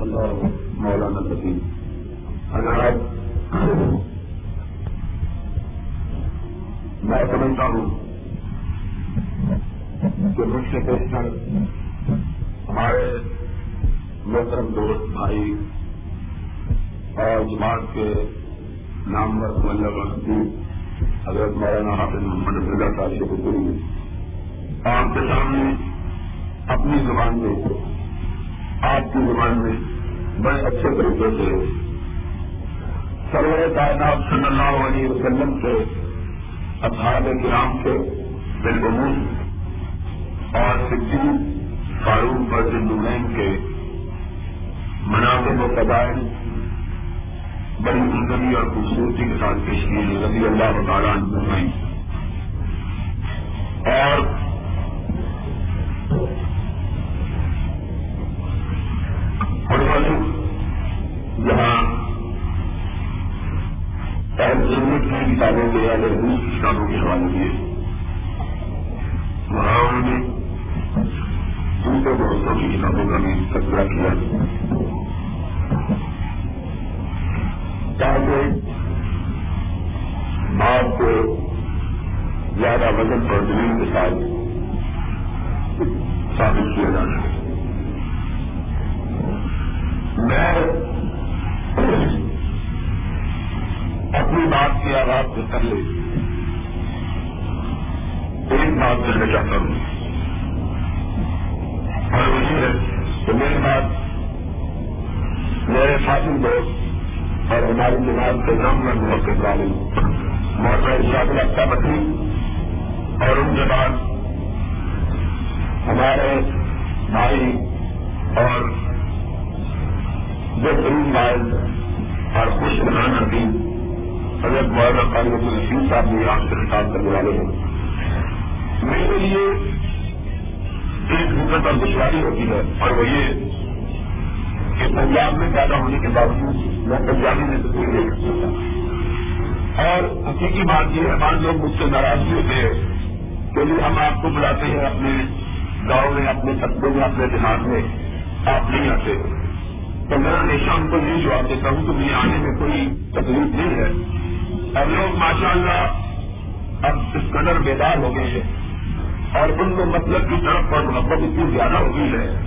اللہ مولانا نبی اگر میں سمجھتا ہوں کہ مجھ سے پیشن ہمارے محترم دوست بھائی اور جماعت کے نامور ملب حضرت مولانا حافظ محمد رضا صاحب سے گزری آپ کے سامنے اپنی زبان میں آپ کی زبان میں بڑے اچھے طریقے سے سرور کائنات صلی اللہ علیہ وسلم کے اصحاب کرام کے بالعموم اور سکھی فاروق اور زندین کے مناظر و قبائل بڑی عزمی اور خوبصورتی کے ساتھ پیش کی رضی اللہ تعالیٰ عنہ۔ اور سنت کی کتابوں کے یا روس کتابوں کے حوالے دیے وہاں انہوں نے دوسرے دوستوں کی کتابوں کا بھی تذکرہ کیا۔ تاکہ آپ کو زیادہ وزن پر زمین کے ساتھ ثابت کیا جا سکے۔ میں اپنی بات کی آغاز سے پہلے ایک بات کرنا چاہتا ہوں۔ اور وہی ہے کہ میری بات میرے ساتھی دوست اور ہماری جماعت کے نام میں محسوس والے محسوس شاہ لگتا بتی اور ان کے بعد ہمارے بھائی اور جو فری بائز اور خوش بنانا تھی حضرت مولانا قالب الرشید صاحب بھی آپ سے خطاب کرنے والے ہیں۔ میرے لیے ایک حکمت اور دشواری ہوتی ہے اور وہ یہ کہ پنجاب میں پیدا ہونے کے باوجود میں پنجابی میں سے کوئی نہیں سکتا اور حقیقی بات یہ ہے، بعض لوگ مجھ سے ناراض بھی ہوتے ہیں۔ کہ ہم آپ کو بلاتے ہیں اپنے گاؤں میں، اپنے سبوں میں، اپنے دیہات میں۔ آپ نہیں آتے۔ تو میں ہمیشہ ان کو یہ جواب دیتا ہوں کہ مجھے آنے میں کوئی تکلیف نہیں ہے۔ اور لوگ ماشاء اللہ اب اس قدر بیدار ہو گئے ہیں اور ان میں مطلب کی طرف اور محبت اتنی زیادہ ہوئی ہے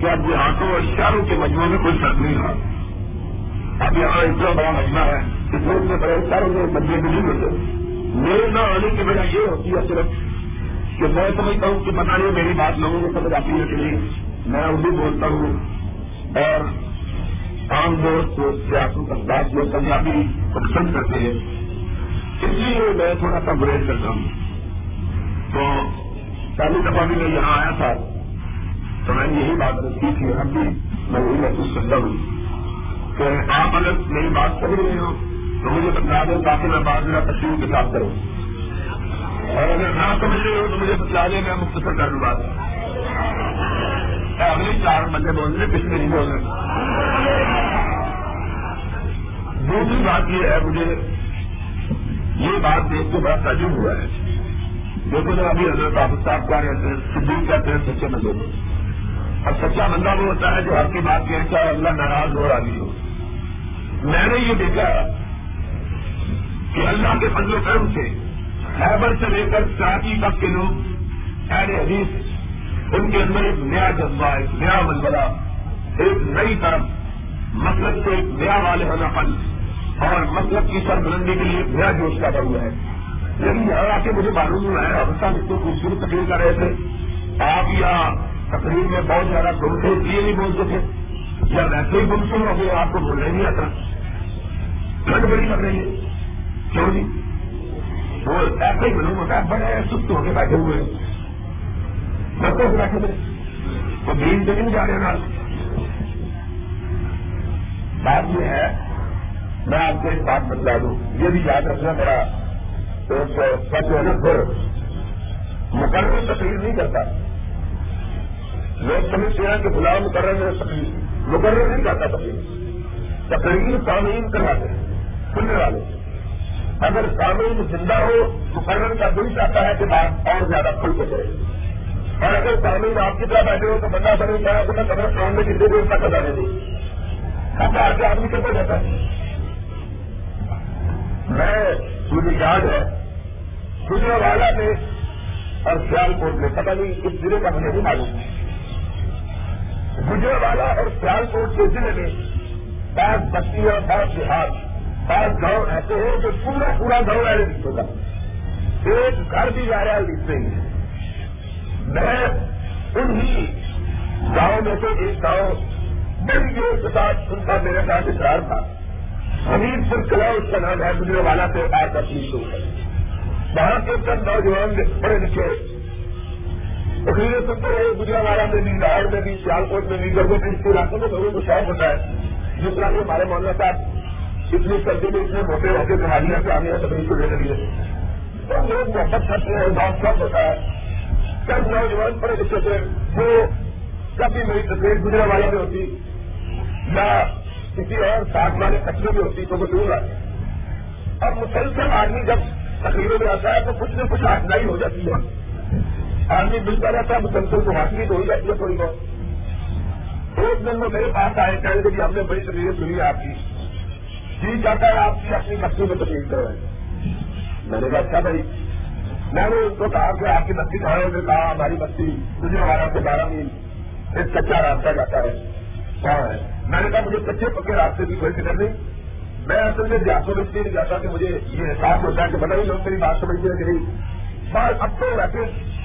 کہ اب دیہاتوں اور شہروں کے مجموعے میں کوئی فرق نہیں رہا۔ اب یہاں اتنا بڑا مجمع ہے اس میں اتنے بڑے شہروں میں مجمے بھی نہیں ہوتے۔ میرے نہ آنے کی وجہ یہ ہوتی ہے صرف کہ میں سمجھتا ہوں کہ پتا نہیں میری بات لوگوں کو سمجھ آتی ہے کہ نہیں۔ میں اردو بولتا ہوں اور عام دوست سیاست کا بات پنجابی پسند کرتے ہیں اس لیے میں تھوڑا سا گریز کرتا ہوں۔ تو پہلی دفعہ بھی میں یہاں آیا تھا، تو میں نے یہی بات رکھی تھی اب بھی میں یہی محسوس کرتا ہوں کہ آپ اگر میری بات سمجھ رہے ہو تو مجھے بتلا دیں تاکہ میں بات میرا تشریح کے ساتھ کروں۔ اور اگر نہ سمجھ رہے ہو تو مجھے بتلا دیں، میں مختصر کر دوں بات۔ اگلے چار بندے بول رہے پچھلے نہیں بول رہے دوسری بات یہ ہے، مجھے یہ بات دیکھ کے بڑا تعجب ہوا ہے۔ دیکھو جو ابھی حضرت حافظ صاحب کا رہتے ہیں صدیق کہتے ہیں سچے بندے کو اور سچا بندہ وہ ہوتا ہے جو ہر کی بات کہہ چاہے اللہ ناراض ہو راضی ہو۔ میں نے یہ دیکھا کہ اللہ کے فضل و کرم سے خیبر سے لے کر کراچی تک کے لوگ اہل حدیث، ان کے اندر ایک نیا جذبہ، ایک نیا ملبلہ ایک نئی طرف مطلب سے ایک نیا والے ہونا پن اور مطلب کی سربلندی کے لیے ایک نیا جوش کا ہوا ہے۔ لیکن یہاں آ کے مجھے معلوم ہوا ہے ابھی اتنی خوبصورت تقریر کر رہے تھے۔ آپ یا تقریر میں بہت زیادہ گم تھے یہ نہیں بولتے تھے۔ یا ویسے ہی گم سن ہو آپ کو بولنا نہیں آتا۔ ٹھنڈ بڑی لگ رہی ہے کیوں جی؟ وہ ایسے ہی معلوم ہوتا ہے، بڑے سست ہو کے بیٹھے ہوئے بچوں سے بیٹھے تھے۔ وہ دین سے نہیں جا رہے نا بات یہ ہے میں آپ کو ایک بات بتلا دوں۔ یہ بھی یاد رکھنا میرا سچ پھر مقرر تقریر نہیں کرتا۔ لوگ سمجھتے ہیں کہ بلا مقرر میں تقریر۔ مقرر نہیں کرتا تقریر۔ تقریر سامعین کرواتے ہیں سننے والے اگر سامعین زندہ ہو، مقرر کا دل چاہتا ہے کہ بات اور زیادہ کھل کے کرے اور اگر سامعین آپ کی طرح بیٹھے ہو تو بندہ سمجھتا ہے کہ میں قبر میں کتنے دیر تک ادا نہیں۔ سرکار کے آدمی کتنا جاتا ہے۔ میں مجھے یاد ہے گجرا والا میں اور سیال کوٹ میں، پتہ نہیں اس ضلع کا مجھے نہیں معلوم۔ گجرا والا اور سیال کوٹ کے ضلع میں بعض بستیاں بعض دیہات بعض گاؤں ایسے ہیں جو پورا پورا گاؤں ایسے نہیں ہوتا ایک گھر بھی جا رہا ہے اس سے میں انہی گاؤں میں سے ایک گاؤں بڑی جوش کے ساتھ ان کا میرے ساتھ اشرار تھا۔ حمید پور کلا اس کا نام ہے گجرے والا سے آج تکلیف ہے وہاں کے سب نوجوان پڑھے لکھے اخیر سنتے رہے گجرا والا میں بھی لاہور میں بھی سیال کوٹ میں بھی گرگو اس کے علاقوں میں لوگوں کو شوق ہوتا ہے۔ جس طرح سے ہمارے مولانا صاحب اتنی سردی میں اتنے موٹے ہوتے بیماریاں سے آنے تکلیف کو لینے لیے تو لوگ محبت کرتے ہیں بہت شوق ہوتا ہے؟ سب نوجوان پڑھے لکھے تھے۔ وہ کبھی میری تصویر گجرا والے میں ہوتی۔ یا کسی اور ساتھ والے کچرے میں ہوتی تو وہ دور آتی اور مسلسل آدمی جب تقریروں میں آتا ہے تو کچھ نہ کچھ آسائی ہو جاتی ہے۔ آدمی ملتا رہتا ہے، مسلسل کو حاصل تو ہو جاتی ہے تھوڑی بہت ایک دن وہ میرے پاس آئے کہہ کہ ہم نے بڑی تقریریں سنی ہے آپ کی۔ جی چاہتا ہے آپ کی اپنی بستی میں تقریر کروائے میں نے کہا اچھا بھائی، میں نے ان کو کہا کہ آپ کی بستی کہاں نے کہا، ہماری بستی مجھے ہمارا سے بارہ میل ایک کچا راستہ جاتا ہے۔ کہاں ہے؟ میں نے کہا مجھے کچے پکے راستے کی کوئی فکر نہیں۔ میں اصل میں دیہاتوں میں اس لیے نہیں جاتا کہ مجھے یہ احساس ہوتا ہے کہ بتا نہیں لوگ میری بات سمجھتے ہیں کہ نہیں۔ بات اب تو ویسے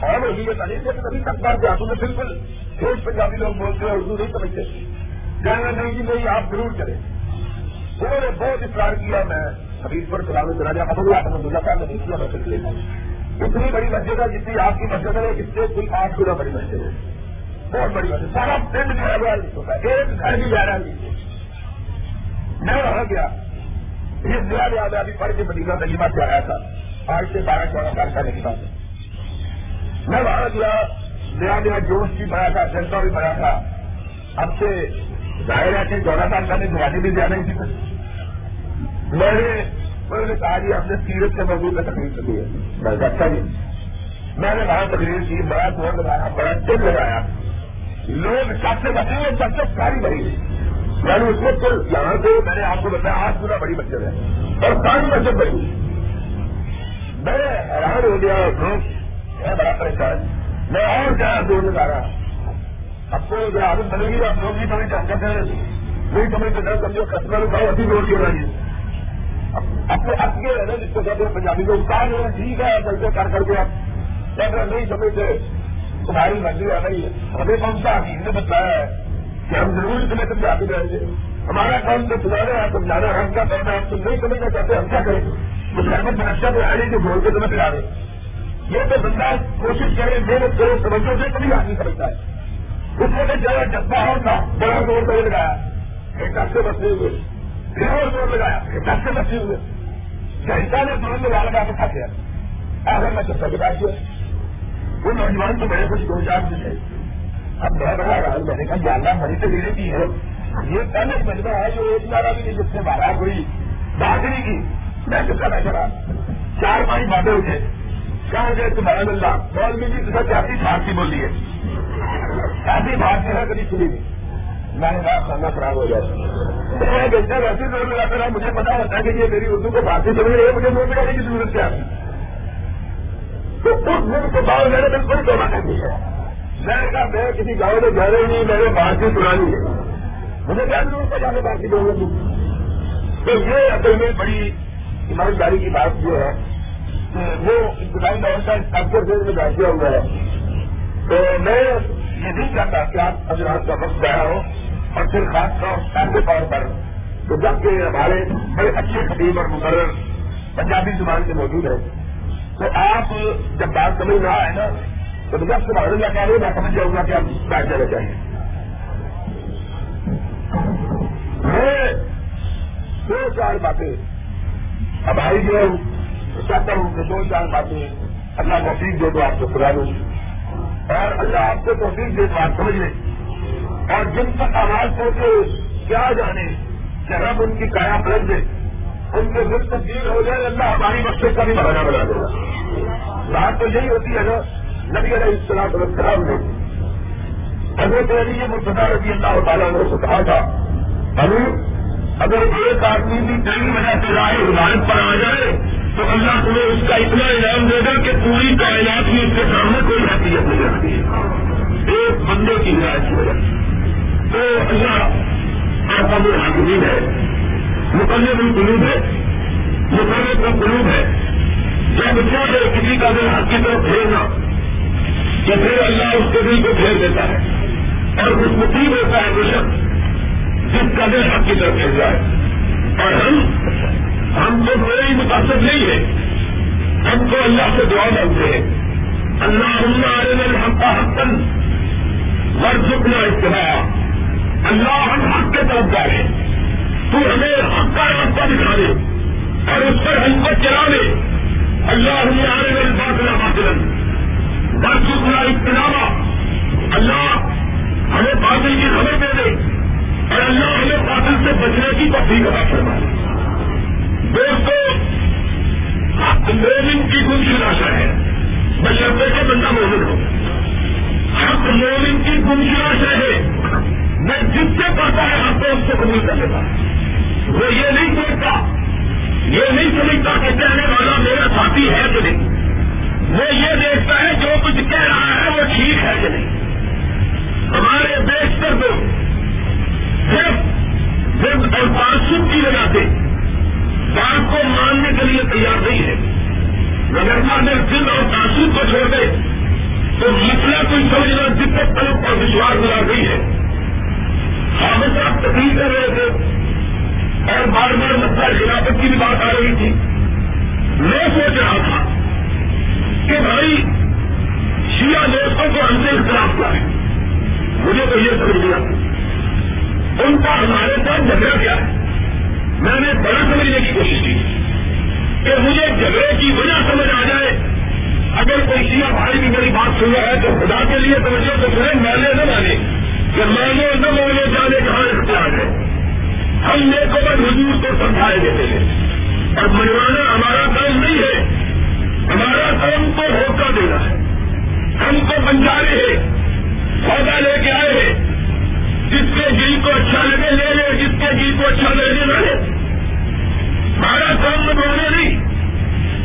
اور ہوگی یہ تعلیم ہے کہ کبھی تک بات دیہاتوں میں بالکل۔ ٹھیک پنجابی لوگ بولتے ہیں اردو نہیں سمجھتے۔ کہنا نہیں جی نہیں، آپ ضرور کریں۔ انہوں نے بہت اصرار کیا، میں حبیب پر سلام کرا دیا اب اللہ احمد اللہ صاحب نے نہیں کیا میں سلسلے اتنی بڑی مسجد ہے جتنی آپ کی مسجد ہے، اس سے کوئی آٹھ گنا بڑی مسجد ہے۔ بہت بڑی سارا پنڈ جو ہے ہوتا ایک گھر بھی جا رہا نہیں میں وہاں گیا۔ یہ نیا یاد ابھی پڑھ کے مدینہ طیبہ سے آیا تھا۔ آج سے بارہ چودہ سال کا نہیں بات میں وہاں گیا۔ نیا نیا جوش بھی بڑا تھا جنتا بھی بڑا تھا۔ اب سے ظاہر ہے کہ چودہ سال کا نے جوانی بھی زیادہ نہیں تھی۔ میں نے میں نے کہا جی ہم نے سیرت کے موضوع میں تقریر کری ہے۔ میں نے اچھا جی میں نے وہاں تقریر کی، بڑا دور لگایا، بڑا دل لگایا۔ لوگ سب سے بچے ہوئے سب سے ساری بڑی یعنی اس وقت یہاں سے میں نے آپ کو بتایا، آج پورا بڑی مسجد ہے۔ اور ساری مسجد بڑی میں حیران ہو گیا میں بڑا پریشان۔ میں اور کیا دور لگا رہا اب کو جو عادت بنے گی، آپ لوگ بھی سمجھ چاہتے ہیں نہیں سمجھتے نہ سمجھو، کسٹمر اٹھاؤ ابھی روڈ کیوں رہی ہے۔ اپنے ہاتھ کے رہنا جس کو کہتے ہیں، پنجابی کو اتار ٹھیک ہے پیسے کر کر کے آپ۔ نہیں، سمجھتے۔ تمہاری مرضی آ رہی ہے۔ ہمیں کون سا حکیم نے بتایا ہے کہ ہم ضرور تمہیں سمجھاتے رہیں گے؟ ہمارا کام تو سنانا ہے؟ سمجھانا ہم کیا کرنا ہے؟ تم نہیں سمجھنا چاہتے، ہم کیا کریں؟ گے کچھ احمد بنشا تو آئے جو بول کے تمہیں پلا دیں۔ یہ تو بندہ کوشش کرے، محنت کرے سمجھو سے کبھی آدمی سمجھتا ہے۔ اس میں جو ہے جذبہ اور تھا، بڑا زور دور لگایا۔ ایک سے بچے ہوئے۔ پھر اور زور لگایا۔ ایک سے بچے ہوئے۔ جہتا نے دونوں لگا لگا کے کھاتے ہیں آخر میں چپا کے بیٹھ وہ نوجوان تو بڑے کچھ دو چار دن ہے اب میں بڑا رہا میں نے کہا جاننا بڑی تو میرے کی ہے۔ یہ پہلے مجمع ہے جو ایک بارہ بھی نہیں، جس سے مارا کوئی داخلی کی۔ میں کس کا بیٹھا۔ رہا چار پانچ باتیں اٹھے کہاں گئے تمہارا اللہ؟ بول میں جی تصا چاہتی بھارتی بولی ہے۔ چاہتی بھارتی ہے کبھی سنی نہیں میں نے کہا کھانا خراب ہو جائے۔ میں بیٹھا ویسے زور لگاتا رہا مجھے پتا ہوتا ہے کہ یہ میری اردو کو بھارتی سمجھ رہی ہے، مجھے زور لگانے کی ضرورت کیا؟ تو اس دن کے بعد میں نے بالکل توڑا کر ہے۔ میں نے کہا، میں کسی گاؤں میں جا رہی نہیں، میں نے باہر کی سنانی ہے۔ مجھے کیا ضرورت ہے جانے باہر کی؟ تو یہ اصل میں بڑی ایمانداری کی بات یہ ہے، کہ وہ ابتدائی دور کا اسٹرکچر سے میں بیٹھا ہوا ہے۔ تو میں یہ نہیں چاہتا کہ آپ حضرات کا وقت گیا ہو، اور پھر خاص طور کے طور پر تو جبکہ ہمارے بڑے اچھے خطیب اور مقرر پنجابی زبان سے موجود ہے تو آپ جب بات سمجھ نہ آئے نا، تو جب سے اللہ کہہ رہے میں سمجھ جاؤں گا کہ آپ بیٹھ جانا چاہیے میں دو چار باتیں، اب آئی جو چاہتا ہوں کہ دو چار باتیں اللہ توفیق دے دو آپ کو سنا دوں اور اللہ آپ کو توفیق دے تو آپ سمجھ لیں۔ اور جن تک آواز ہو کے کیا جانے، کہ رب ان کی کایا پلٹ دے۔ ان کے دل تبدیل ہو جائے، اللہ ہماری مقصد کا بھی بہانا بنا دے گا۔ بات تو یہی ہوتی ہے نا، نبی علیہ السلام السلام نے حضرت علی مرتدہ رضی اللہ تعالیٰ نے سے کہا تھا ابھی اگر ایک آدمی بھی کئی وجہ سے راہ ہدایت پر آ جائے، تو اللہ تمہیں اس کا اتنا انعام دے گا کہ پوری کائنات بھی اس کے سامنے کوئی حیثیت نہیں رکھتی ہے ایک بندے کی ہدایت کی وجہ تو اللہ آپ کا حاکمین ہے۔ مقدم القلوب ہے مقرر کا قلوب ہے۔ جب چاہے کسی کا دل حق کی طرف پھیرنا، تو پھر اللہ اس کے دل کو پھیر دیتا ہے۔ اور کچھ مصیب ہوتا ہے وہ شخص جس کا دل حق کی طرف پھیر جائے۔ اور ہم ہم تو کوئی متاثر نہیں ہے۔ ہم تو اللہ سے دعا مانگتے ہیں۔ اللہ اللہ ہم کا حقن مر چکنا اللہ ہم حق کے طرف جائے تو ہمیں حق کا راستہ دکھا دے۔ اور اس پر ہم کو چلا دے۔ اللہ ہم آنے والے بات نہ حاصل مر چکنا اللہ ہمیں بادل کی خبر دے دے۔ اور اللہ ہمیں بادل سے بچنے کی تفریح ادا فرمائے دوستو مومن کی گنشناشا ہے۔ بشرطے کے بندہ مومن ہو۔ حق مومن کی گنشناشا ہے۔ میں جس سے پڑھتا ہے، آپ کو اس کو قبول کر لیتا وہ یہ نہیں سوچتا، یہ نہیں سمجھتا کہ کہنے والا میرا ساتھی ہے کہ نہیں۔ وہ یہ دیکھتا ہے جو کچھ کہہ رہا ہے، وہ ٹھیک ہے کہ نہیں۔ ہمارے دیش پر تو صرف اور تعصب کی وجہ سے بات کو ماننے کے لیے تیار نہیں ہے۔ اگر نے دل اور تعصب کو چھوڑ دے، تو مسئلہ کوئی سمجھنا جتنے طلب پر وشواس ملا گئی ہے۔ حامد صاحب تکلیف کر رہے تھے اور بار بار مسئلہ خلافت کی بھی بات آ رہی تھی۔ میں سوچ رہا تھا کہ بھائی، شیعہ دوستوں کو ہم سے اختلاف کیا ہے۔ مجھے تو یہ سمجھ لیا ان کا ہمارے ساتھ جھگڑا کیا ہے؟ میں نے بڑا سمجھنے کی کوشش کی کہ مجھے جھگڑے کی وجہ سمجھ آ جائے۔ اگر کوئی سیاح بھائی بھی میری بات سن رہا ہے تو خدا کے لیے توجہ تو سنے مانے نہ مانے۔ کہ مانو نہ مانے جانے کہاں اختیار ہے۔ ہم نے کو حضور کو سمجھائے دیتے ہیں۔ اور منوانا ہمارا کام نہیں ہے۔ ہمارا کام کو ہوتا دینا ہے۔ ہم کو بنجارے ہیں۔ پودا لے کے آئے ہیں۔ جس کے جی کو اچھا لگے لے لے، جس کے جی کو اچھا لگے نہ لے۔ ہمارا کام منوانے نہیں۔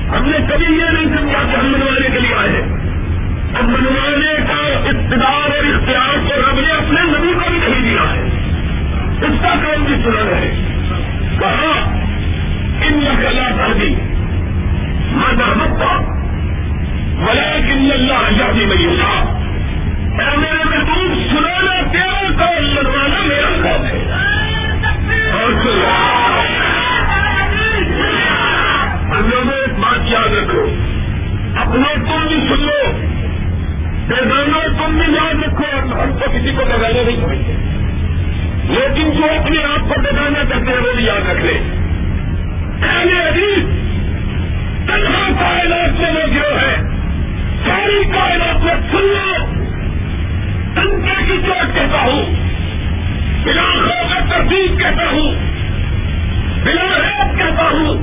ہم نے کبھی یہ نہیں سمجھا کہ ہم منوانے کے لیے آئے اب منوانے کا اقتدار اور اختیار کو رب نے اپنے نبی کو بھی نہیں دیا ہے۔ اس کا کام بھی سنا رہے کہا ان کلا کر دی میں محمد تھا ملا کن اللہ آزادی میں یہ اور میرے محبوب، سنانا تیرا کام منوانا میرا کام ہے۔ اور لوگوں، ایک بات یاد رکھو۔ اپنا تم بھی سن لو بیگانوں تم بھی یاد رکھو، ہم تو کسی کو بگانا نہیں سمجھتے لیکن جو اپنے آپ کو بگانا چاہتے ہیں، وہ بھی یاد رکھ لیں۔ پہلے عزیز تنہا کائنات میں وہ جو ہے ساری کائنات میں سن لو۔ تنکے کی چوٹ کہتا ہوں۔ بلا کا ترتیب کہتا ہوں۔ بلا ریب کہتا ہوں۔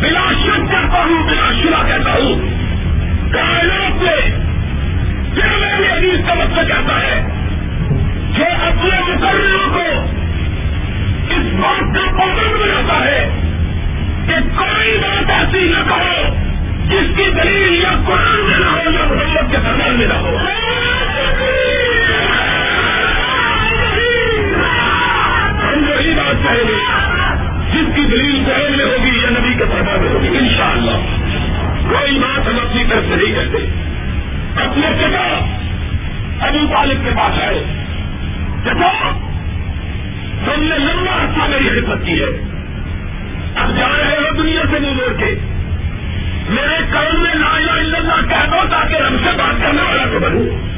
بلا شک کہتا ہوں۔ بلا شرا کہتا ہوں۔ کائنات میں پھر میری عزیز کا مطلب کہتا ہے جو اپنے مقرروں کو اس بات کا پابند بناتا ہے کہ کوئی بات ایسی نہ کہو جس کی دلیل یا قرآن میں نہ ہو یا محمد کے سرکار میں نہ ہو۔ بات کہیں گے جس کی دلیل قرآن میں ہوگی یا نبی کے پرما میں ہوگی، انشاءاللہ۔ کوئی بات ہم اپنی طرف سے نہیں کرتے۔ اپنے چچا ابو طالب کے پاس آئے۔ چچا تم نے لمبا عرصہ میری خدمت کی ہے۔ اب جا رہے ہو دنیا سے منہ موڑ کے۔ میرے کام میں لا الہ الا اللہ کہہ دو تاکہ ہم سے بات کرنے والا تو بنوں۔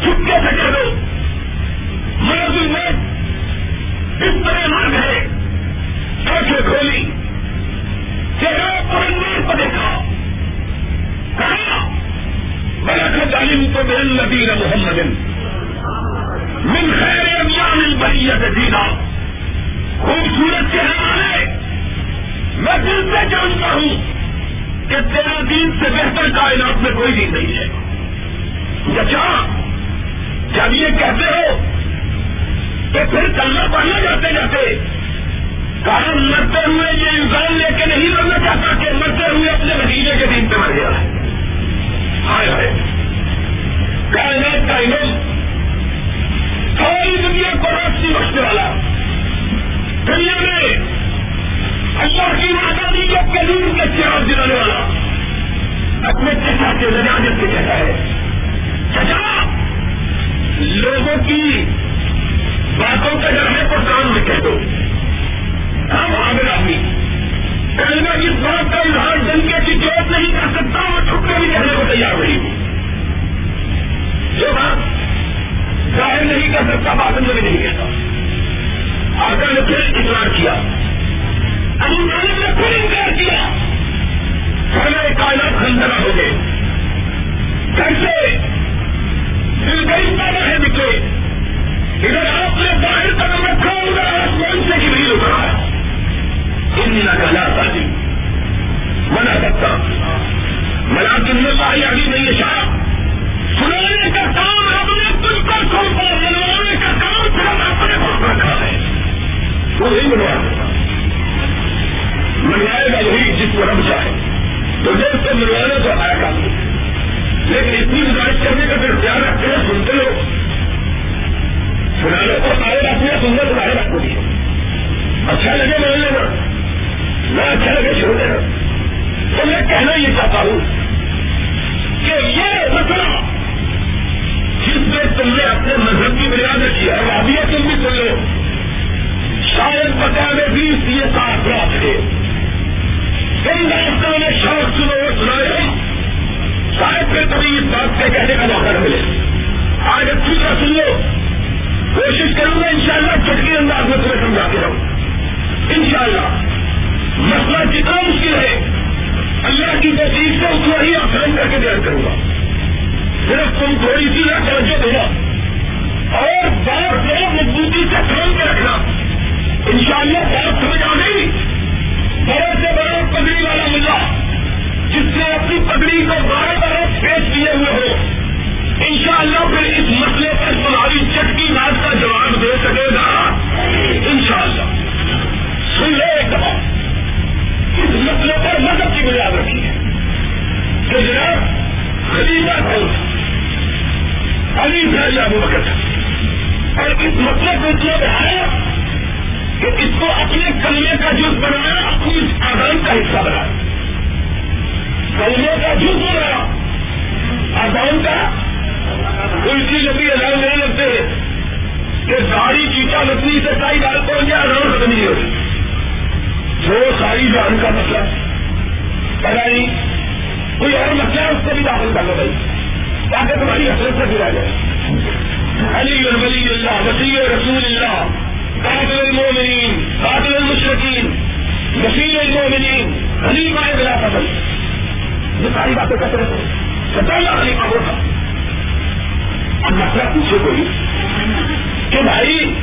چھپکے سے کہہ دو۔ میں میں اس طرح مرد ہے۔ آنکھیں کھولی۔ چہرہ پرندے کو دیکھا۔ کہا بڑا تعلیم تو بہن نبیر محمد من خیر امیان البریت دینا۔ خوبصورت چہرہ والے میں دل سے جانتا ہوں کہ تیرا دین سے بہتر کائنات میں کوئی دین نہیں ہے۔ اچھا جب یہ کہتے ہو کہ پھر کلمہ پڑھنے جاتے جاتے کہا مرتے ہوئے یہ انسان لے کے نہیں مرنا چاہتا کہ مرتے ہوئے اپنے نتیجے کے دن پہ مر گیا۔ ہے ہائے ہائے کائنات کا علم ساری دنیا کو روشنی بخشنے والا۔ دنیا میں اللہ کی آزادی کو قدیم کے چراغ دلانے والا۔ اپنے چچا کے لجاجت سے کہتا ہے۔ چچا، لوگوں کی باتوں کے ڈرنے کو کام میں کہہ دو۔ ہم عامر آدمی۔ کہیں اس بات کا اظہار ڈنکے کی چوٹ نہیں کر سکتا اور چھٹے بھی کہنے کو تیار نہیں۔ جو بات ظاہر نہیں کر سکتا، بات میں بھی نہیں کہتا آگے نے پھر اقرار کیا۔ ابو طالب نے پھر انکار کیا۔ پہلے کائنات خندرا ہو گئے۔ کیسے دل گئی پیدا ہے نکلے۔ ادھر آپ نے باہر قدم رکھا ادھر آسمان سے جبریل اترا۔ ان کا لا سکتا منا کن میں پائی ابھی نہیں شاہ سنانے کا کام رب نے تجھ پر سونپا کا کام اپنے رکھا ہے وہ نہیں منوائے گا وہی جس کو رب چاہے تو جب سے منوانے تو آیا کام. لیکن اتنی گزارش کرنے کا پھر دھیان رکھتے ہیں، سنتے لو سنانے کو آئے گا اپنے سننا تو آئے گا کوئی اچھا لگے مان لینا نہ اچھا لگے چھوڑ دینا تو میں کہنا یہ چاہتا ہوں کہ یہ مسئلہ جس میں تم نے اپنے مذہب کی بنیاد رکھی ہے وادیا تم بھی سن لو۔ شاید پتا میں بھی یہ ساتھ رات ہے کئی راستوں میں شوق سنو سنائے۔ شاید پھر کبھی اس بات سے کہنے کا موقع ملے۔ ہی آسان کر کے بیان کروں گا۔ صرف تم تھوڑی سی نہ توجہ دینا اور بات بہت مضبوطی سے تھام کے رکھنا۔ انشاءاللہ بات سمجھ آ گئی۔ بڑے سے بڑا پگڑی والا ملا۔ جس نے اپنی پگڑی کو بارہ برس پیش کیے ہوئے ہو۔ انشاءاللہ پھر اس مسئلے پر تمہاری چٹکی بات کا جواب دے سکے گا۔ انشاءاللہ۔ سن لو ایک دفعہ۔ اس مسئلے پر مذہب کی بنیاد رکھی ہے کہ جناب خلیفہ کون علی بھائی ابو بکر۔ تھا اور اس مسئلے کو اتنا بڑھایا کہ اس کو اپنے کلمے کا جز بنایا، اپنی اس آزان کا حصہ بنایا۔ کلمے کا جز بنایا، آزان کا۔ الٹی لمبی اذان نہیں لگتے کہ ساری چیٹا لکڑی سے سائی ڈال پہنچ گیا اذان ختم نہیں ہوتی جو ساری جان کا مسئلہ۔ پتا نہیں کوئی اور مسئلہ ہے اس کو بھی داخل کر لو بھائی۔ تاکہ تمہاری حسرت سے گرا جائے علی ولی اللہ، وسیع رسول اللہ، قاتل المومنین قاتل المشرقین وسیل المومنین حلیمہ بلا فضل یہ ساری باتیں کرتے رہتے ستانا حلیمہ ہوتا اب مسئلہ پوچھے کوئی۔ کہ بھائی،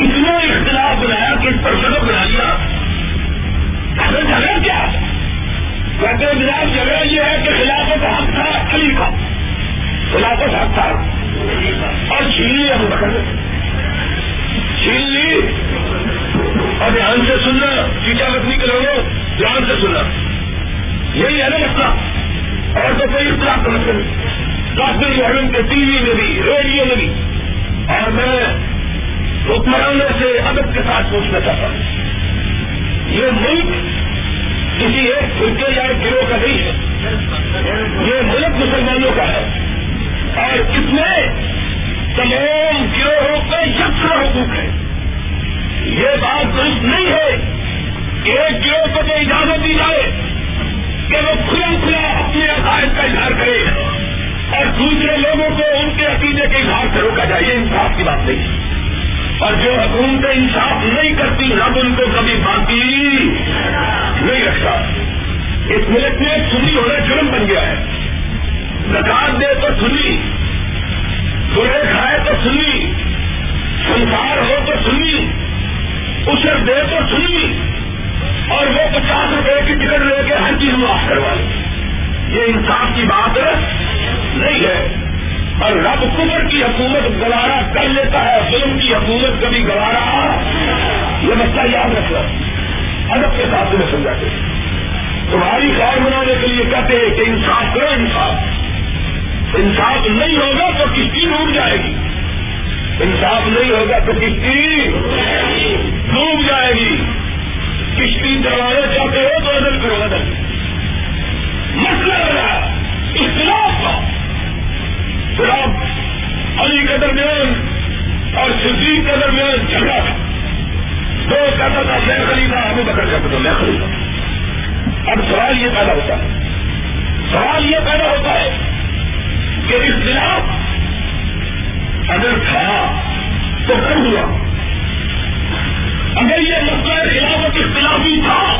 اتنا اختلاف بنایا کہ اس پر سبق بنا لیا؟ اگر جھگڑا کیا؟ کہتے ہیں جناب جھگڑا یہ ہے کہ خلافت حق تھا علی کا خلافت حق تھا۔ اور چھین لی بکر چھین لی۔ اور دھیان سے سننا چیٹا رکھنے کے لوگوں، دھیان سے سننا۔ یہی ہے نا مسئلہ۔ اور تو کوئی اختلاف کا مسئلہ نہیں۔ محرم کے ٹی وی میں بھی، ریڈیو میں بھی۔ اور میں حکمرانوں سے ادب کے ساتھ پوچھنا چاہتا ہوں۔ یہ ملک کسی ایک فرقے یا ایک گروہ کا نہیں ہے۔ یہ ملک مسلمانوں کا ہے۔ اور اس میں تمام گروہوں کا یکساں حقوق ہے۔ یہ بات درست نہیں ہے کہ ایک گروہ کو تو اجازت دی جائے کہ وہ کھلا کھلا اپنے عقائد کا اظہار کرے اور دوسرے لوگوں کو ان کے عقیدے کے اظہار سے روکا جائے، یہ انصاف کی بات نہیں ہے۔ اور جو حکومتیں انصاف نہیں کرتی، رب ان کو کبھی باقی نہیں رکھتا۔ اس ملک میں سنی ہونا جرم بن گیا ہے۔ زکات دے تو سنی، برے کھائے تو سنی، سنسار ہو تو سنی اسے دے تو سنی، اور وہ پچاس روپے کی ٹکٹ لے کے ہر چیز معاف کروا لے۔ یہ انصاف کی بات نہیں ہے۔ اور رب کمر کی حکومت گوارا کر لیتا ہے، ظلم کی حکومت کبھی گوارا۔ یہ مسئلہ یاد رکھنا۔ ادب کے ساتھ میں سمجھاتے تمہاری خیر بنانے کے لیے کہتے ہیں کہ انصاف کرو انصاف۔ انصاف نہیں ہوگا تو کشتی ڈوب جائے گی۔ انصاف نہیں ہوگا تو کشتی ڈوب جائے گی۔ کشتی چلانا چاہتے ہو تو عدل کرو عدل مسئلہ رہا اختلاف کا۔ پھر علی کے درمیان اور صدیق کے درمیان جھگڑا۔ تھا دو کہتا تھا میں خریدا ابو بکر کہتا تھا میں خریدا اب سوال یہ پیدا ہوتا ہے، سوال یہ پیدا ہوتا ہے کہ اختلاف اگر تھا تو کب ہوا؟ اگر یہ مسئلہ خلافت اختلافی تھا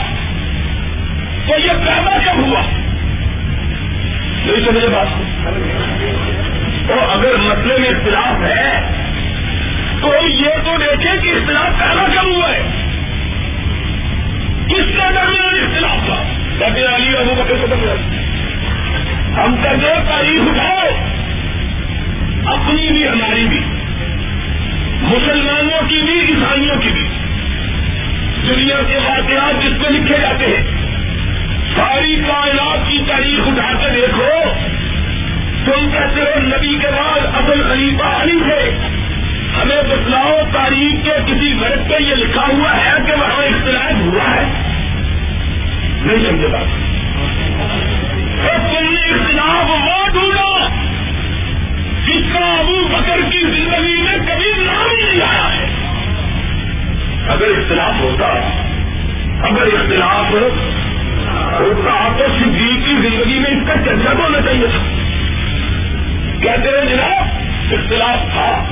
تو یہ پیدا کب ہوا؟ نہیں سمجھے بات تو اگر مسئلے میں اختلاف ہے، تو یہ تو دیکھیں کہ اختلاف پیدا کب ہوا ہے؟ کس کا درمیان اختلاف تھا؟ کہتے علی ابو بکر کو درمیان۔ ہم کہتے تاریخ اٹھاؤ، اپنی بھی، ہماری بھی، مسلمانوں کی بھی، عیسائیوں کی بھی۔ دنیا کے واقعات جس میں لکھے جاتے ہیں، ساری کائنات کی تاریخ اٹھا کے دیکھو۔ تم کہتے ہو نبی کے بعد ابل خلیفہ علی تھے، ہمیں بتلاؤ تاریخ کے کسی گرد پہ یہ لکھا ہوا ہے کہ وہاں اختلاف ہوا ہے؟ نہیں سمجھے بات۔ تم نے اختلاف وہ ڈھونڈا جس کا ابو بکر کی زندگی میں کبھی نام نہیں آیا ہے۔ اگر اختلاف ہوتا، اگر اختلاف ہوتا تو صدیق کی زندگی میں اس کا چرچا تو ہونا چاہیے تھا کہتے ہیں جناب؟ اختلاف تھا۔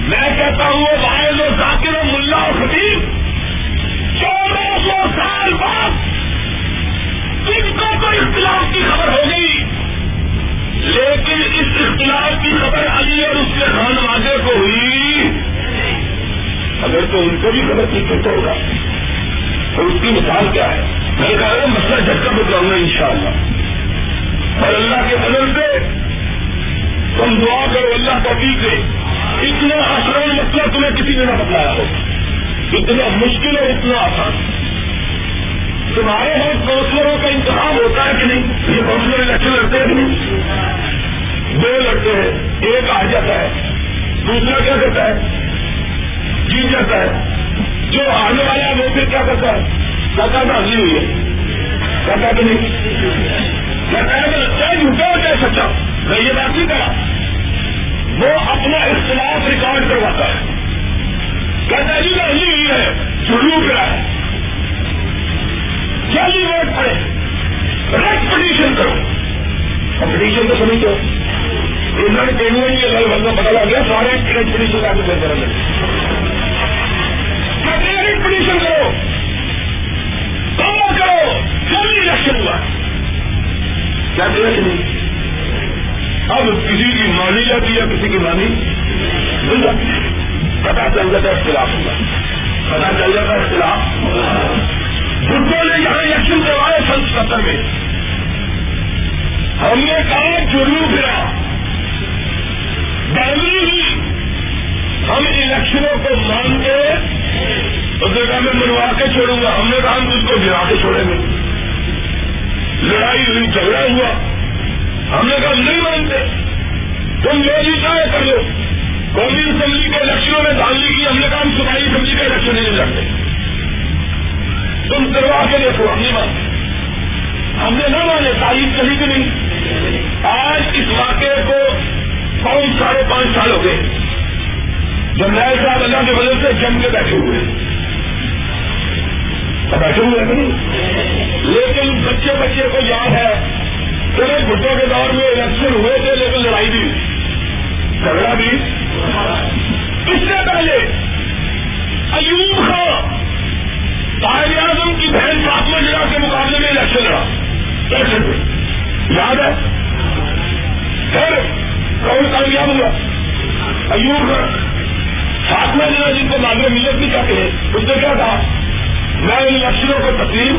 میں کہتا ہوں وہ باہر و ذاکر و ملا اور خطیب چودہ سو سال بعد کن کو تو اختلاف کی خبر ہو گئی لیکن اس اختلاف کی خبر علی اور اس کے خان واضح کو ہوئی۔ اگر تو ان کو بھی خبر کی تو ہوگا۔ اور اس کی مثال کیا ہے؟ میں کہا رہا مسئلہ جھٹکا بتلاؤں گا ان شاء اللہ اور اللہ کے بدل سے تم دعا کرو اللہ کا دے اتنا آسان مسئلہ تمہیں کسی نے نہ بتلایا ہو۔ اتنا مشکل اور اتنا آسان۔ تمہارے یہاں کاؤنسلروں کا انتخاب ہوتا ہے کہ نہیں؟ یہ کاؤنسلر الیکشن لڑتے ہیں کہ نہیں؟ دو لڑتے ہیں، ایک آ جاتا ہے، دوسرا کیا کرتا ہے؟ جیت جاتا ہے۔ جو آنے والا ہے وہ پھر کیا کرتا ہے؟ کہتا تو ہوئی ہے کہتا کہ نہیں؟ کہتا ہے کہ چاہے جھوٹا ہو چاہے سچا۔ میں یہ بات نہیں کرا وہ اپنا اختلاف ریکارڈ کرواتا ہے۔ کہتا ہے جی میں ہنسی ہوئی ہے جھلو کرا ہے۔ جلدی ووٹ پڑے ریٹ پٹیشن کرو۔ پٹیشن تو سمجھ دو انہوں نے کہنا یہ گل بندہ پتا لگ گیا، سارے ریٹ پٹیشن کا بھی بہتر ہے پٹیشن کرو۔ کام کرو۔ جلدی الیکشن ہوا۔ کیا کہ نہیں؟ اب کسی کی مانی جاتی ہے کسی کی مانی مل جاتی ہے۔ پتا چل جاتا ہے اختلاف ہوگا پتا چل جاتا ہے اختلاف۔ بزرگوں نے یہاں الیکشن کروائے سن ستر میں۔ ہم نے کہا جرو پھرا۔ باؤنڈری ہوئی ہم الیکشنوں کو مان کے اس نے کہا میں منوا کے چھوڑوں گا۔ ہم نے کہا ہم اس کو گرا کے چھوڑیں گے۔ لڑائی ہوئی، جھگڑا ہوا۔ ہم نے کہا، نہیں مانتے۔ تم جو بھی کر لو۔ قومی اسمبلی کے الیکشنوں میں دھاندلی کی، ہم نے کہا، ہم صوبائی اسمبلی کا الیکشن نہیں لڑتے۔ تم کروا کے دیکھو ہم نہیں مانتے۔ ہم نے نہ مانے، تاریخ کہیں بھی نہیں۔ آج اس واقعے کو پانچ ساڑھے پانچ سال ہو گئے۔ جب نئے صاحب اللہ کے وجہ سے جم کے بیٹھے ہوئے بیٹھے ہوئے نہیں؟ لیکن بچے بچے کو یاد ہے کہ بھٹو کے دور میں الیکشن ہوئے تھے، لیکن لڑائی بھی جھگڑا بھی۔ اس سے پہلے ایوب خان قائد اعظم کی بہن فاطمہ جگہ کے مقابلے میں الیکشن لڑا۔ الیکشن یاد ہے؟ پھر کون کامیاب ہوا؟ ایوب خان فاطمہ جگہ جن کو ناگر ملت بھی کہتے ہیں، اس نے کیا کہا؟ میں ان الیکشنوں کو تسلیم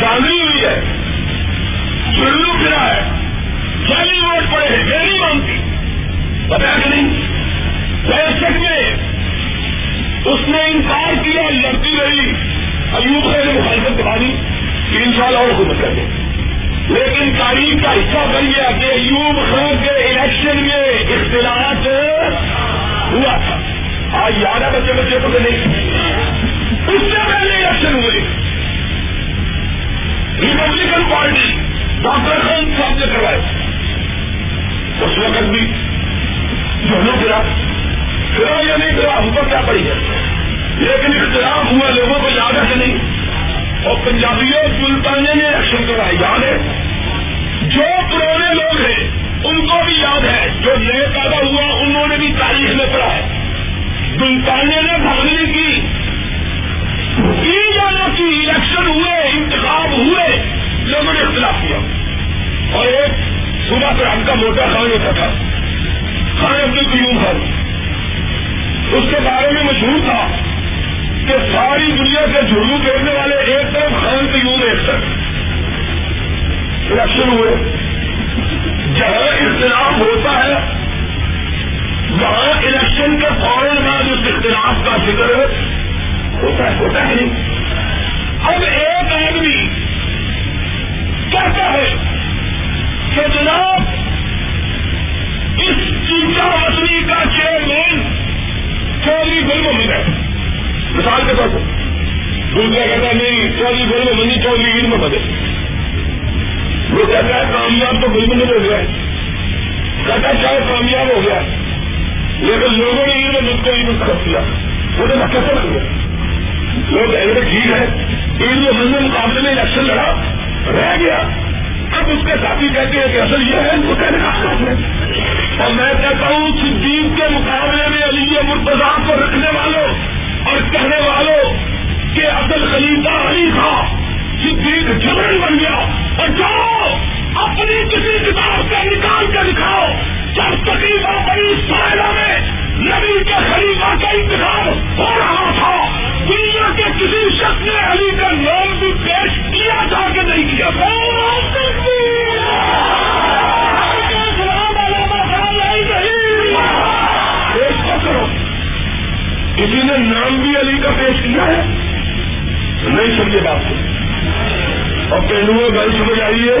جانی ہوئی ہے۔ چلو پھرا ہے۔ چالی ووٹ پڑے ہیں میں نہیں مانتی۔ پتا کہ نہیں؟ پیسٹ میں اس نے انکار کیا لڑتی رہی ایوب خیر نے مخالفت دکھا دی تین سال اور حکومت کر دیں لیکن تاریخ کا حصہ بن گیا کہ ایوب خان کے الیکشن میں اختلاف ہوا تھا۔ آج یاد ہے بچے بچے کو نہیں۔ اس سے پہلے الیکشن ہوئے۔ ریپبلکن پارٹی ڈاکٹر خان صاحب نے کروائے۔ اس وقت بھی دونوں گرا پھر یا نہیں گرا، ہم کو کیا پڑی ہے؟ لیکن اختلاف ہوا، لوگوں کو یاد ہے کہ نہیں؟ اور پنجابیوں سلطانے نے الیکشن کروایا یاد ہے۔ جو پرانے لوگ ہیں، ان کو بھی یاد ہے۔ جو نئے پیدا ہوا، انہوں نے بھی تاریخ میں پڑھا ہے۔ سلطانے نے بھاگنے کی یا نہ کی، الیکشن ہوئے، انتخاب ہوئے۔ لوگوں نے اختلاف کیا۔ اور ایک صبح پر ہم کا موٹا خان ہوتا تھا۔ خان عبد القیوم خان اس کے بارے میں مشہور تھا کہ ساری دنیا سے جھوڑو پھیرنے والے ایک طرف خان قیوم ایک طرف الیکشن ہوئے۔ جہاں اختلاف ہوتا ہے، وہاں الیکشن کے فوراً بعد اس اختلاف کا ذکر ہوتا ہے ہوتا ہے۔ نہیں اب ایک آدمی کہتا ہے کہ جناب، اس چیزا وسلی کا چیئرمین چودھری گل محمد ہے مثال کے طور پر دوسرا کہتا ہے، نہیں چودھری گل محمد چودھری عید محمد ہے وہ کہتا ہے، کامیاب تو گل محمد ہو گیا کہتا ہے، چاہے کامیاب ہو گیا لیکن لوگوں نے عید محمد کو عید کر دیا وہ تو کیسے بن گیا۔ لوگ ایسے ٹھیک ہے عید محمد مقابلے میں الیکشن لڑا۔ رہ گیا۔ اب اس کے ساتھی کہتے ہیں کہ اصل یہ ہے ان کو کہنے کا اور میں کہتا ہوں، صدیق کے مقابلے میں علی مرتضا کو رکھنے والوں اور کہنے والوں کہ اصل خلیفہ علی تھا صدیق جبرن بن گیا۔ اور جاؤ، اپنی کسی کتاب سے نکال کے دکھاؤ جب تقریباً بڑی سائلہ میں نبی کے خلیفہ کا انتخاب ہو رہا تھا۔ دنیا کے کسی شخص نے علی کا نام بھی پیش کیا جا کے نہیں کیا کسی نے نام بھی علی کا پیش کیا ہے؟ نہیں سمجھے بات کو۔ اور پہلو گل سمجھ آئیے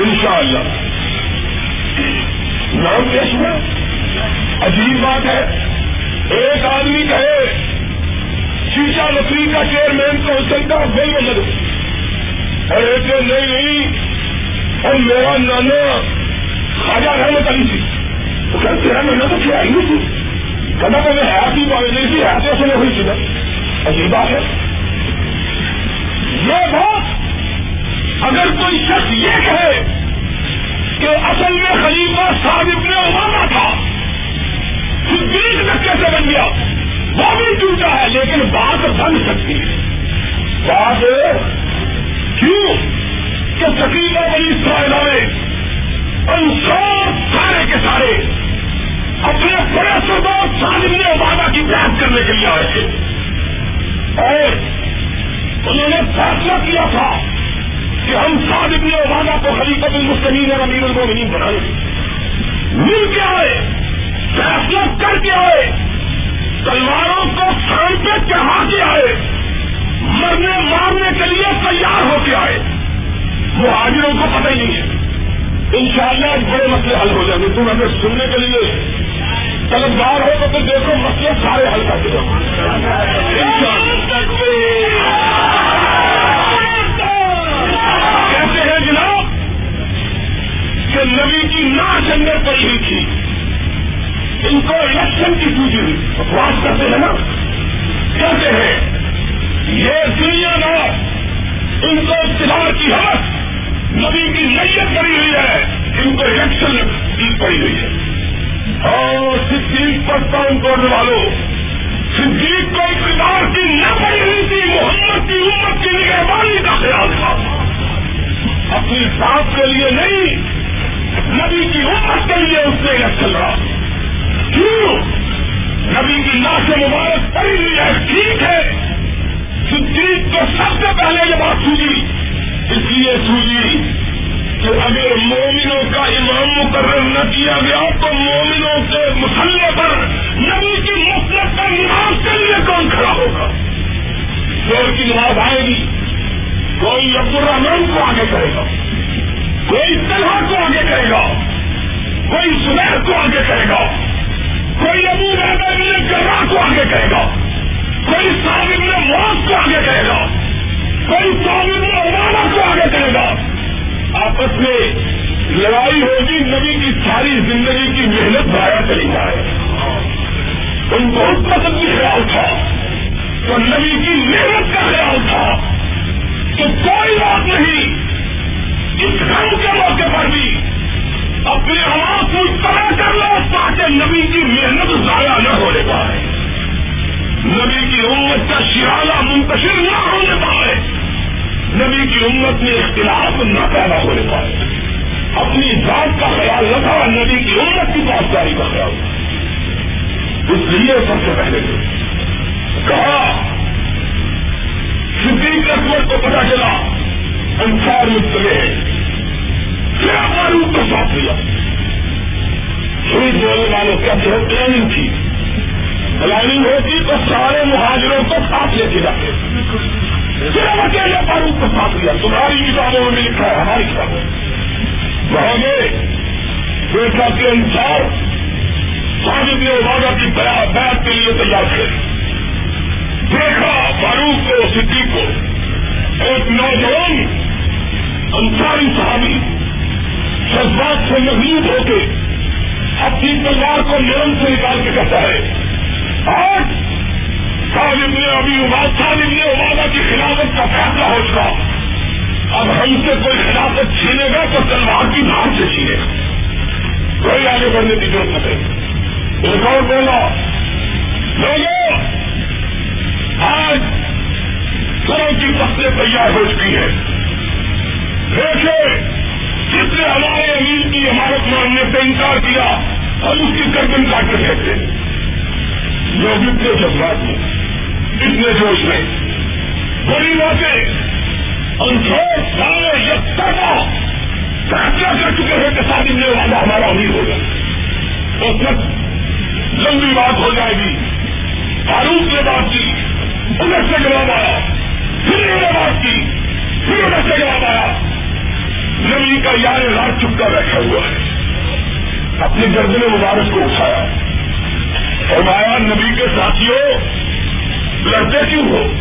ان شاء اللہ نام پیش ہوا۔ عجیب بات ہے۔ ایک آدمی کہے شیشا لکڑی کا چیئرمین تو ہو سکتا بل مدد اور ایک نہیں نہیں، اور میرا نانا خواجہ رحمت علی تھی تو کہ تیرا نانا تو کیا ہی تھی؟ کہنا تو میں حیات ہی پائی نہیں تھی حیاتوں سے نہیں ہوئی تھی نا۔ عجیب بات ہے۔ یہ بات اگر کوئی شخص یہ کہے کہ اصل میں خلیفہ صاحب نے اماما تھا صدیق دھکے سے بن گیا۔ وہ بھی ٹوٹا ہے، لیکن بات بن سکتی ہے۔ بات کیوں؟ کہ سکیلا بنی اسرائیل میں انسان سارے کے سارے اپنے بڑے سردار سالم نے کی بحث کرنے کے لیے آئے تھے۔ اور انہوں نے فیصلہ کیا تھا کہ ہم صادق نے کو خلیفت المسلمین اور امیر المومنین بنائیں۔ مل کے آئے، فیصلہ کر کے آئے۔ تلواروں کو سان پہ چڑھا کے آئے۔ مرنے مارنے کے لیے تیار ہو کے آئے۔ مہاجروں کو پتہ ہی نہیں ہے۔ ان شاء اللہ بڑے مسئلے حل ہو جائیں گے۔ تم اگر سننے کے لیے طلبدار ہو تو دیکھو مسئلے سارے حل کر دے۔ کہتے ہیں جناب کہ نبی کی ناش اندر پڑی ہوئی تھی۔ ان کو الیکشن کی سوچی ہوئی. بکواس کرتے ہیں نا کہتے ہیں، یہ دنیا دار ان کو اقتدار کی حالت نبی کی نیت پڑی ہوئی ہے. ان کو الیکشن کی پڑی ہوئی ہے. اور صدیق پر کام کرنے والوں، صدیق کو اقتدار کی نہ پڑی ہوئی تھی، محمد کی امت کی نگہبانی کا خیال تھا. اپنی ذات کے لیے نہیں، نبی کی امت کے لیے اس نے الیکشن لڑا. کیوں نبی کی لاش مبارک پڑی ہوئی ہے، ٹھیک ہے۔ صدیق کو سب سے پہلے یہ بات سوجی۔ اس لیے سوجی کہ اگر مومنوں کا امام مقرر نہ کیا گیا تو مومنوں کے مسلے پر نبی کی مفلت پر نماز کے لیے کون کھڑا ہوگا؟ شور کی نماز آئے گی۔ کوئی عبد الرحمان کو آگے کرے گا۔ کوئی طلحہ کو آگے کرے گا۔ کوئی سنیر کو آگے کرے گا۔ کوئی ابو ابن گرا کو آگے کرے گا۔ کوئی صابر موت کو آگے کرے گا۔ کوئی صابر عمارہ کو آگے کرے گا۔ آپس میں لڑائی ہوگی، نبی کی ساری زندگی کی محنت ضائع چلی جائے۔ ان کو اس قسم کی خیال تھا تو نبی کی محنت کا خیال تھا تو کوئی بات نہیں، اس غم کے موقع پر بھی اپنے آواز کو طرح کر لو، تاکہ نبی کی محنت ضائع نہ ہونے پائے۔ نبی کی امت کا شرالہ منتشر نہ ہونے پائے۔ نبی کی امت میں اختلاف نہ پیدا ہونے پائے۔ اپنی ذات کا خیال رکھا، نبی کی امت کی پاسداری کا خیال اس لیے سب سے پہلے کہا، صدیق اکبر کو پتا چلا انسار مستقے کیا معلوم کو ساتھ لیا شہید بولنے والوں کیسے ہو پلاننگ تھی۔ پلاننگ ہوتی تو سارے مہاجروں کو ساتھ لے کے جاتے۔ صرف اکیلے فاروق کو ساتھ لیا تمہاری کتابوں میں لکھا ہے، ہماری کتابوں وہاں گئے دیکھا کے انسار صاحب نے وعدہ کی بیعت کے لیے تیار کرے دیکھا فاروق کو، صدیق کو۔ ایک نوجوان، انصاری صحابی۔ جذبات سے مزید ہو کے اپنی تلوار کو نرم سے نکال کے کہتا ہے، آج صاحب نے ابھی صاحب نے عبادہ کی خلافت کا فیصلہ ہو چکا۔ اب ہم سے کوئی خلافت چھینے گا تو تلوار کی بھاگ سے چھینے گا۔ کوئی آگے بڑھنے کی ضرورت نہیں۔ ایک اور بولا لوگوں آج گھروں کی فصلیں تیار ہو چکی ہے دیکھے جس نے ہمارے امیر کی عمارت ماننے سے انکار کیا، ہم اس کی گردن کاٹ کے پھینکتے لوگ اتنے جذبات میں اتنے جوش میں۔ بڑی باتیں۔ انسوڑ سارے یکتا فیصلہ کر چکے ہیں کہ شادی میں والا ہمارا امیر ہوگا اس وقت لمبی بات ہو جائے گی۔ فاروق نے بات کی انہیں سے جواب آیا۔ پھر انہوں نے بات کی، پھر انہیں سے جواب آیا۔ نبی کا یار رات چپ کر بیٹھا ہوا ہے۔ اپنی گردن مبارک کو اٹھایا۔ فرمایا، نبی کے ساتھیوں، لڑتے کیوں ہو؟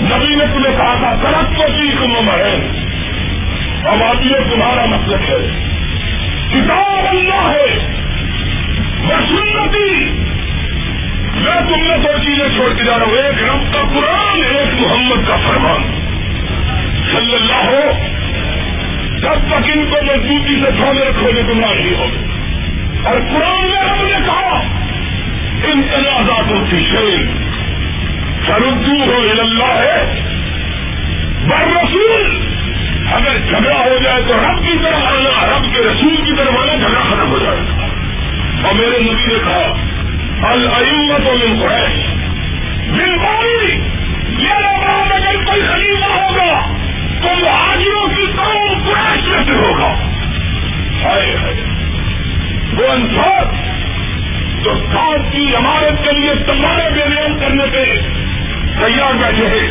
نبی نے تمہیں کہا تھا سڑک کو سیکھ میں ہے آبادی تمہارا مطلب ہے۔ کتاب اللہ ہے۔ وہ سنتی میں تم نے دو چیزیں چھوڑ کے جا رہا ہوں۔ ایک رب کا قرآن، ایک محمد کا فرمان۔ صلی اللہ ہو جب تک ان کو مضبوطی سے تھامے رکھو گے گمراہ نہیں ہوگی۔ اور قرآن میں ہم نے کہا، ان تنازعاتوں کی شیر سردو ہو اللہ ہے، بر رسول۔ اگر جھگڑا ہو جائے تو رب کی طرف آنا، رب کے رسول کی طرف آنا، جھگڑا ختم ہو جائے۔ گا اور میرے نبی نے کہا العمت و من قریش۔ بالکل یہ بات اگر کوئی خلیفہ ہوگا تو مہاجروں کی قوم قریش میں سے ہوگا۔ وہ انسان جو ساتھ کی عمارت کے لیے تمہارے بیان کرنے کے تیار بیٹھے ہیں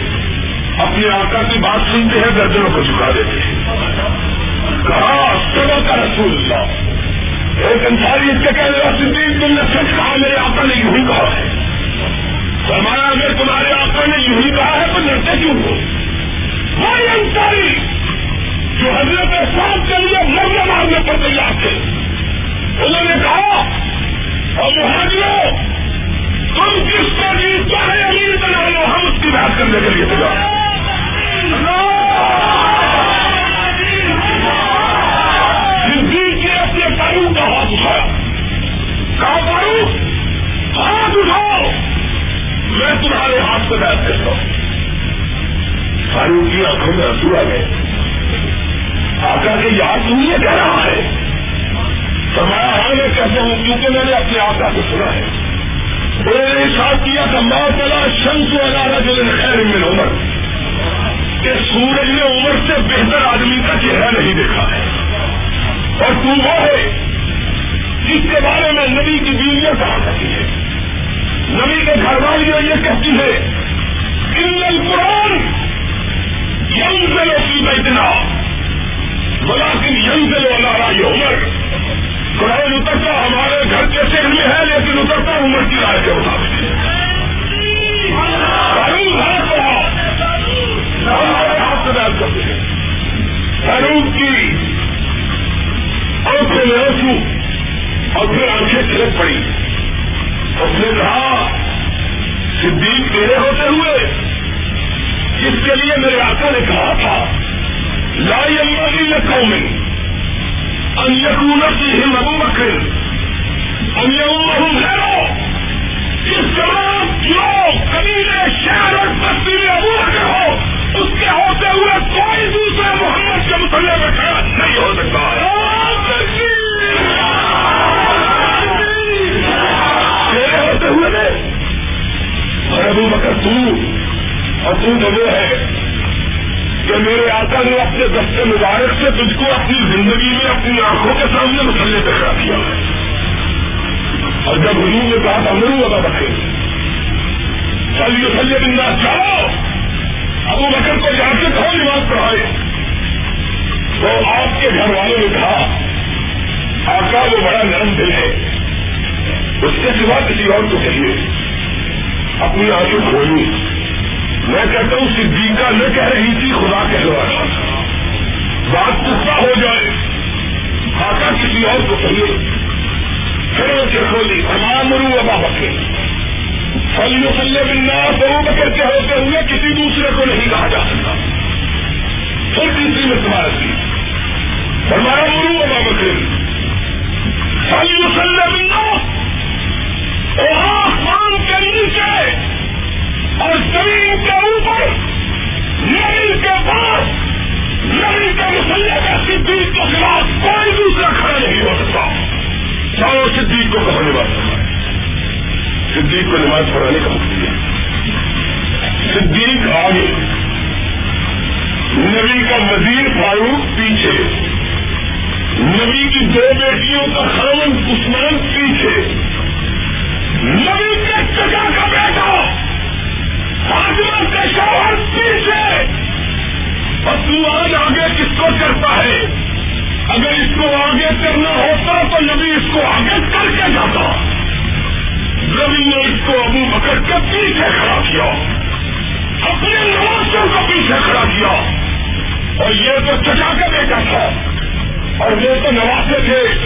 اپنے آقا کی بات سنتے ہیں، درجنوں کو چکا دیتے ہیں۔ کہا سب کا رسول اللہ ایک انساری اس کے کہنے کا صدیق تم نے سچ کہا، میرے آقا نے یوں ہی کہا ہے۔ فرمایا، اگر تمہارے آقا نے یوں ہی کہا ہے، تو لڑتے کیوں ہو؟ وہی انساری جو حضرت صاحب کے لیے مرنے مارنے پر تیار تھے۔ انہوں نے کہا، اور مہاجروں تم کس کو بھی چاہے امیر بنا لو، ہم اس کی بات کرنے کے لیے تیار صدیق اپنے فاروق کا ہاتھ اٹھایا۔ کہا فاروق ہاتھ اٹھاؤ، میں تمہارے ہاتھ سے بیٹھ دیتا ہوں۔ فاروق کی آنکھوں میں آنسو آ گئے۔ آقا کے یاد تم یہ کہہ رہا ہے۔ فرمایا ہاں میں کہتا ہوں، کیونکہ میں نے اپنے آقا کو سنا ہے۔ انہوں نے ساتھ کیا کہ ماں چلا شمس وغیرہ جو خیر میں عمر۔ کہ سورج نے عمر سے بہتر آدمی کا چہرہ نہیں دیکھا ہے۔ اور تو وہ ہے جس کے بارے میں نبی کی بیویاں کہا کرتی ہے نبی کے گھر والیاں یہ کہتی ہے ان قرآن یم سے لو کی بیٹنا بلا یم سے لو اللہ یہ عمر. قرآن اترتا ہمارے گھر کے سر میں ہے، لیکن اترتا عمر کی رائے کے مطابق. فاروق کی آنکھوں میں آنسو اور پھر آنکھیں چھلک پڑی. اس نے کہا، صدیق تیرے ہوتے ہوئے جس کے لیے میرے آقا نے کہا تھا لائی اللہ کی لکھوں میں انکونت کی ہم ابو بکر، ان گھروں جس زمان جو قبیلے شہر اور بستی میں ابو بکر ہو، اس کے ہوتے ہوئے کوئی دوسرے محمد کے مسئلے میں کھڑا نہیں ہو سکتا۔ تیرے ہوتے ہوئے اور ابو بکر تو اور تو وہ ہے کہ میرے آقا نے اپنے دستے مبارک سے تجھ کو اپنی زندگی میں اپنی آنکھوں کے سامنے مسلے پہ کھڑا کیا۔ اور جب حضور نے کہا تھا مرو ابا بکر چلیے مسلے بندہ جاؤ ابو بکر کو جا کے کہو نماز پڑھائے۔ تو آپ کے گھر والوں نے کہا، آقا وہ بڑا نرم دل ہے، اس کے سوا کسی اور کو کہیے۔ اپنی آنکھیں کھولی میں کہتا ہوں صدیقہ نہ کہہ رہی تھی، خدا کہلوا بات پختہ ہو جائے۔ آقا کسی اور کو کہیے۔ پھر اسے کھولی تمام رو ابا بکے فلی وسلے بننا ابو بکر کے ہوتے ہوئے کسی دوسرے کو نہیں کہا جا سکتا۔ پھر تیسری میں سوال کی ہمارا مرو ابا بکر۔ فلی وسلے بننا آسمان کے نیچے۔ اور زمین کے اوپر، نبی کے پاس، نبی کے مسلح کا صدیق کے خلاف کوئی دوسرا کھڑا نہیں ہو سکتا۔ چاہو صدیق کو کہاں نماز پڑھائے۔ صدیق کو نماز پڑھانے کا حکم دیا۔ صدیق آگے۔ نبی کا وزیر فاروق پیچھے۔ نبی کی دو بیٹیوں کا خامن عثمان پیچھے۔ نبی کے چچا کا بیٹا۔ کے شوہر پیچھے! اور تو آگے کس کو کرتا ہے؟ اگر اس کو آگے کرنا ہوتا تو نبی اس کو آگے کر کے جاتا۔ نبی نے اس کو ابو بکر کے پیچھے کھڑا کیا۔ اپنے نوازوں کو پیچھے کھڑا کیا۔ اور یہ تو چچا کے بیٹا تھا۔ اور وہ تو نوازے تھے۔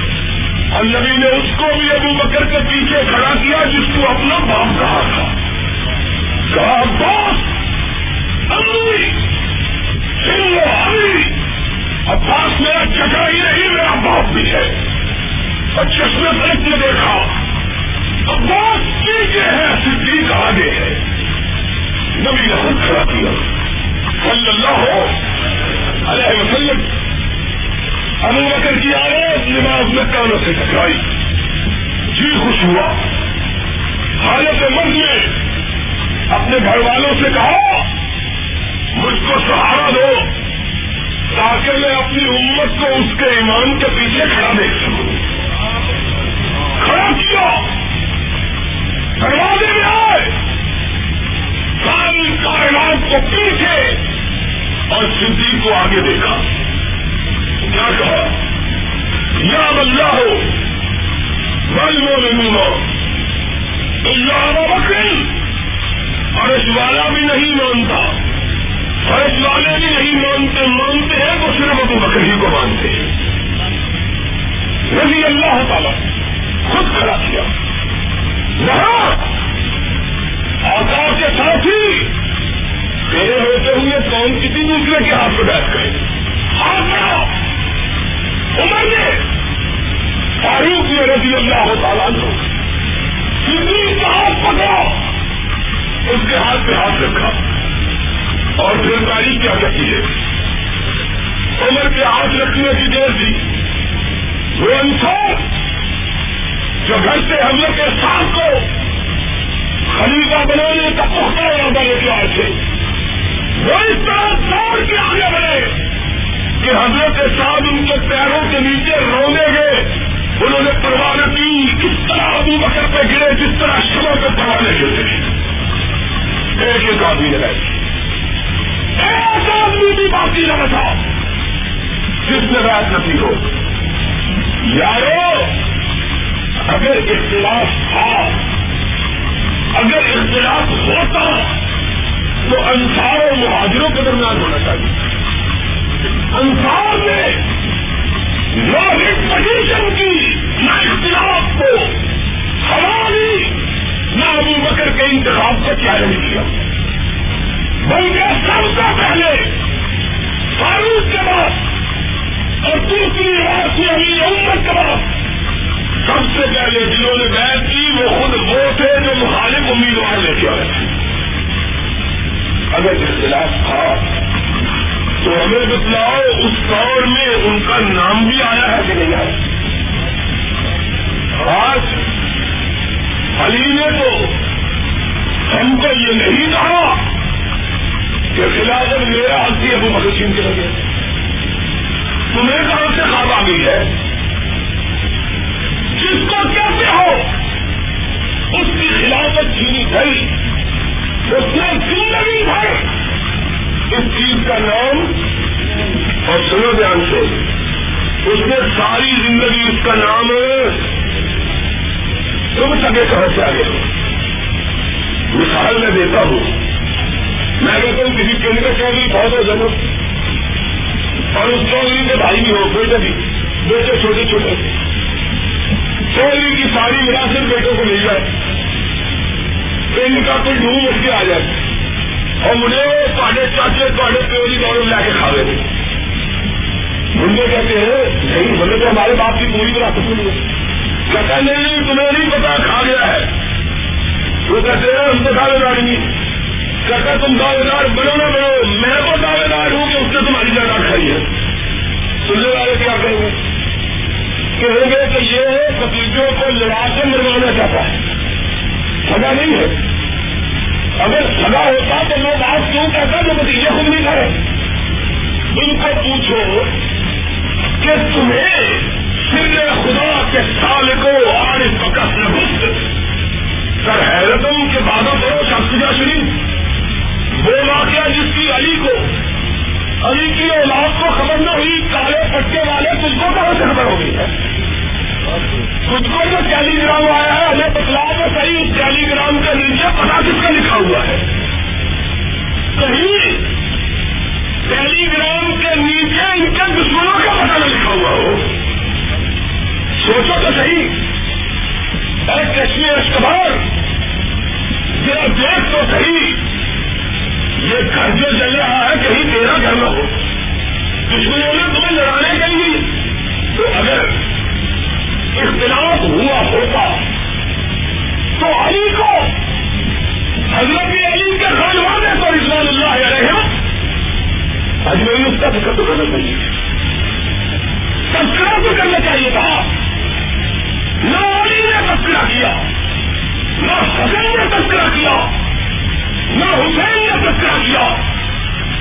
اور نبی نے اس کو بھی ابو بکر کے پیچھے کھڑا کیا جس کو اپنا باپ کہا تھا۔ عباس امی امی عباس میرا چچا ہی نہیں میرا باپ بھی ہے اور چشمے پیٹ نے دیکھا عباس پیچھے ہے صدیق آگے ہے نبی نے خود کھڑا کیا صلی اللہ ہو علیہ وسلم ابو بکر کی آواز نماز میں کانوں سے ٹکرائی جی خوش ہوا حالت مرد میں اپنے گھر والوں سے کہو مجھ کو سہارا دو تاکہ میں اپنی امت کو اس کے ایمان کے پیچھے کھڑا دیکھ سکوں۔ کھڑا کیا؟ دروازے میں آئے۔ ساری کائنات کو پیچھے اور صدیق کو آگے دیکھا۔ کیا کہا؟ یا اللہ ہو بل وہ اللہ بکری فرش والا بھی نہیں مانتا۔ فرش والے بھی نہیں مانتے مانتے ہیں تو صرف ابو بکر ہی کو مانتے ہیں۔ رضی اللہ تعالیٰ خود کھڑا کیا۔ یہاں آکار کے ساتھ ہی تیرے ہوتے ہوئے کون کسی دوسرے کے ہاتھ پہ بیٹھ گئے؟ ہاتھ بڑھا عمر نے۔ فاروق نے رضی اللہ تعالیٰ کو کسی کا ہاتھ پکڑا۔ اس کے ہاتھ پہ ہاتھ رکھا۔ اور پھر تاریخ کیا کہتی ہے؟ عمر کے ہاتھ رکھنے کی دیر دی وہ انسان جو گھر سے حملے کے ساتھ کو خلیفہ بنانے کا پختہ ارادہ لے کے آئے تھے۔ وہ اس طرح دوڑ کے آگے بڑھے کہ حضرت کے ساتھ ان کے پیروں کے نیچے رونے گئے۔ انہوں نے پروان کی، کس طرح ابو بکر پہ گرے، جس طرح شمع پہ پروانے گرتے ایک ایک آدمی نے ایک آدمی بھی کی نہ بچا جس میں رات نتی ہو۔ یارو، اگر اختلاف تھا، اگر اختلاف ہوتا، تو انصار اور مہاجروں کے درمیان ہونا چاہیے۔ انصار میں ایک پوزیشن کی، نہ اختلاف کو ہماری نہ ابو بکر کے انتخاب کو چیلنج کیا بلکہ سب سے پہلے فاروق کے بعد اور دوسری رات میں امت کے بعد سب سے پہلے جنہوں نے بیٹھ کی، وہ خود وہ تھے جو مخالف امیدوار لے کے آئے تھے۔ اگر اختلاف تھا، تو ہمیں بتلاؤ اس دور میں ان کا نام بھی آیا ہے کہ نہیں آیا؟ آج علی نے تو ہم کو یہ نہیں کہا کہ خلافت میرا حقی ابو مکسین کے لگے تمہیں کہاں سے خواب آ گئی ہے۔ جس کو کہتے ہو، اس کی خلافت چھینی گئی اس نے زندگی بھر اس چیز کا نام اور سنو دھیان سے، اس نے ساری زندگی اس کا نام تم سگے کہاں سے آگے مثال میں دیتا ہوں، میں کہتا ہوں کسی کیندر کا چودھری بہت ہو جنم اور اس چودھری کے بھائی بھی ہو بیٹے بھی۔ بیٹے چھوٹے چھوٹے۔ چودھری کی ساری وراثت بیٹوں کو مل جائے۔ ان کا کوئی ڈھونگ اٹھ کے آ جائے۔ اور مجھے پاڑے چاچے پاڑے پیوری جی دور لا کے کھا لیں منڈے کہتے ہیں، نہیں بولے تو ہمارے باپ کی پوری وراثت ملی ہے۔ کہتا نہیں تمہیں نہیں پتا کھا گیا ہے. وہ کہتے ہیں، ہم تو دعوے دار نہیں کہتا تم دعوے دار بنو نہ بنو، میں تو دعوے دار ہوں کہ اس نے تمہاری جگہ کھائی ہے. سننے والے کیا کہیں گے؟ کہیں گے کہ یہ بتیجوں کو لڑا کے مروانا چاہتا ہے۔ سزا نہیں ہے۔ اگر سزا ہوتا تو لوگ آج کیوں کہتا جو بتیجے خود نہیں کرے ان کو پوچھو۔ کے سال کو آج نبست سر حیرتم کے بادوں کرو شخصیہ شریف، وہ واقعہ جس کی علی کو، علی کی اولاد کو خبر نہ ہوئی، کالے پٹے والے تجھ کو کہاں سے خبر ہو گئی ہے؟ خود کو جو ٹیلی گرام آیا ہے ہمیں بتلا تو صحیح، اس ٹیلی گرام کا نیچے پتا کس کا لکھا ہوا ہے۔ صحیح ٹیلی گرام کے نیچے ان کے دشمنوں کا پتا لکھا ہوا ہو۔ سوچو تو صحیح۔ ارے کشمیر اشکبار ذرا دیکھ تو صحیح۔ یہ گھر جو چل رہا ہے، کہیں تیرا گھر نہ ہو۔ دشمنوں نے تمہیں لڑانے کے لیے۔ تو اگر اختلاف ہوا ہوتا، تو علی کو، حضرت علی کے خانوانے پر اسلام اللہ علیہ اجمیر اس کا فکر تو کرنا چاہیے۔ تذکرہ تو کرنا چاہیے تھا۔ نہ علی نے تذکرہ کیا نہ حسن نے تذکرہ کیا نہ حسین نے تذکرہ کیا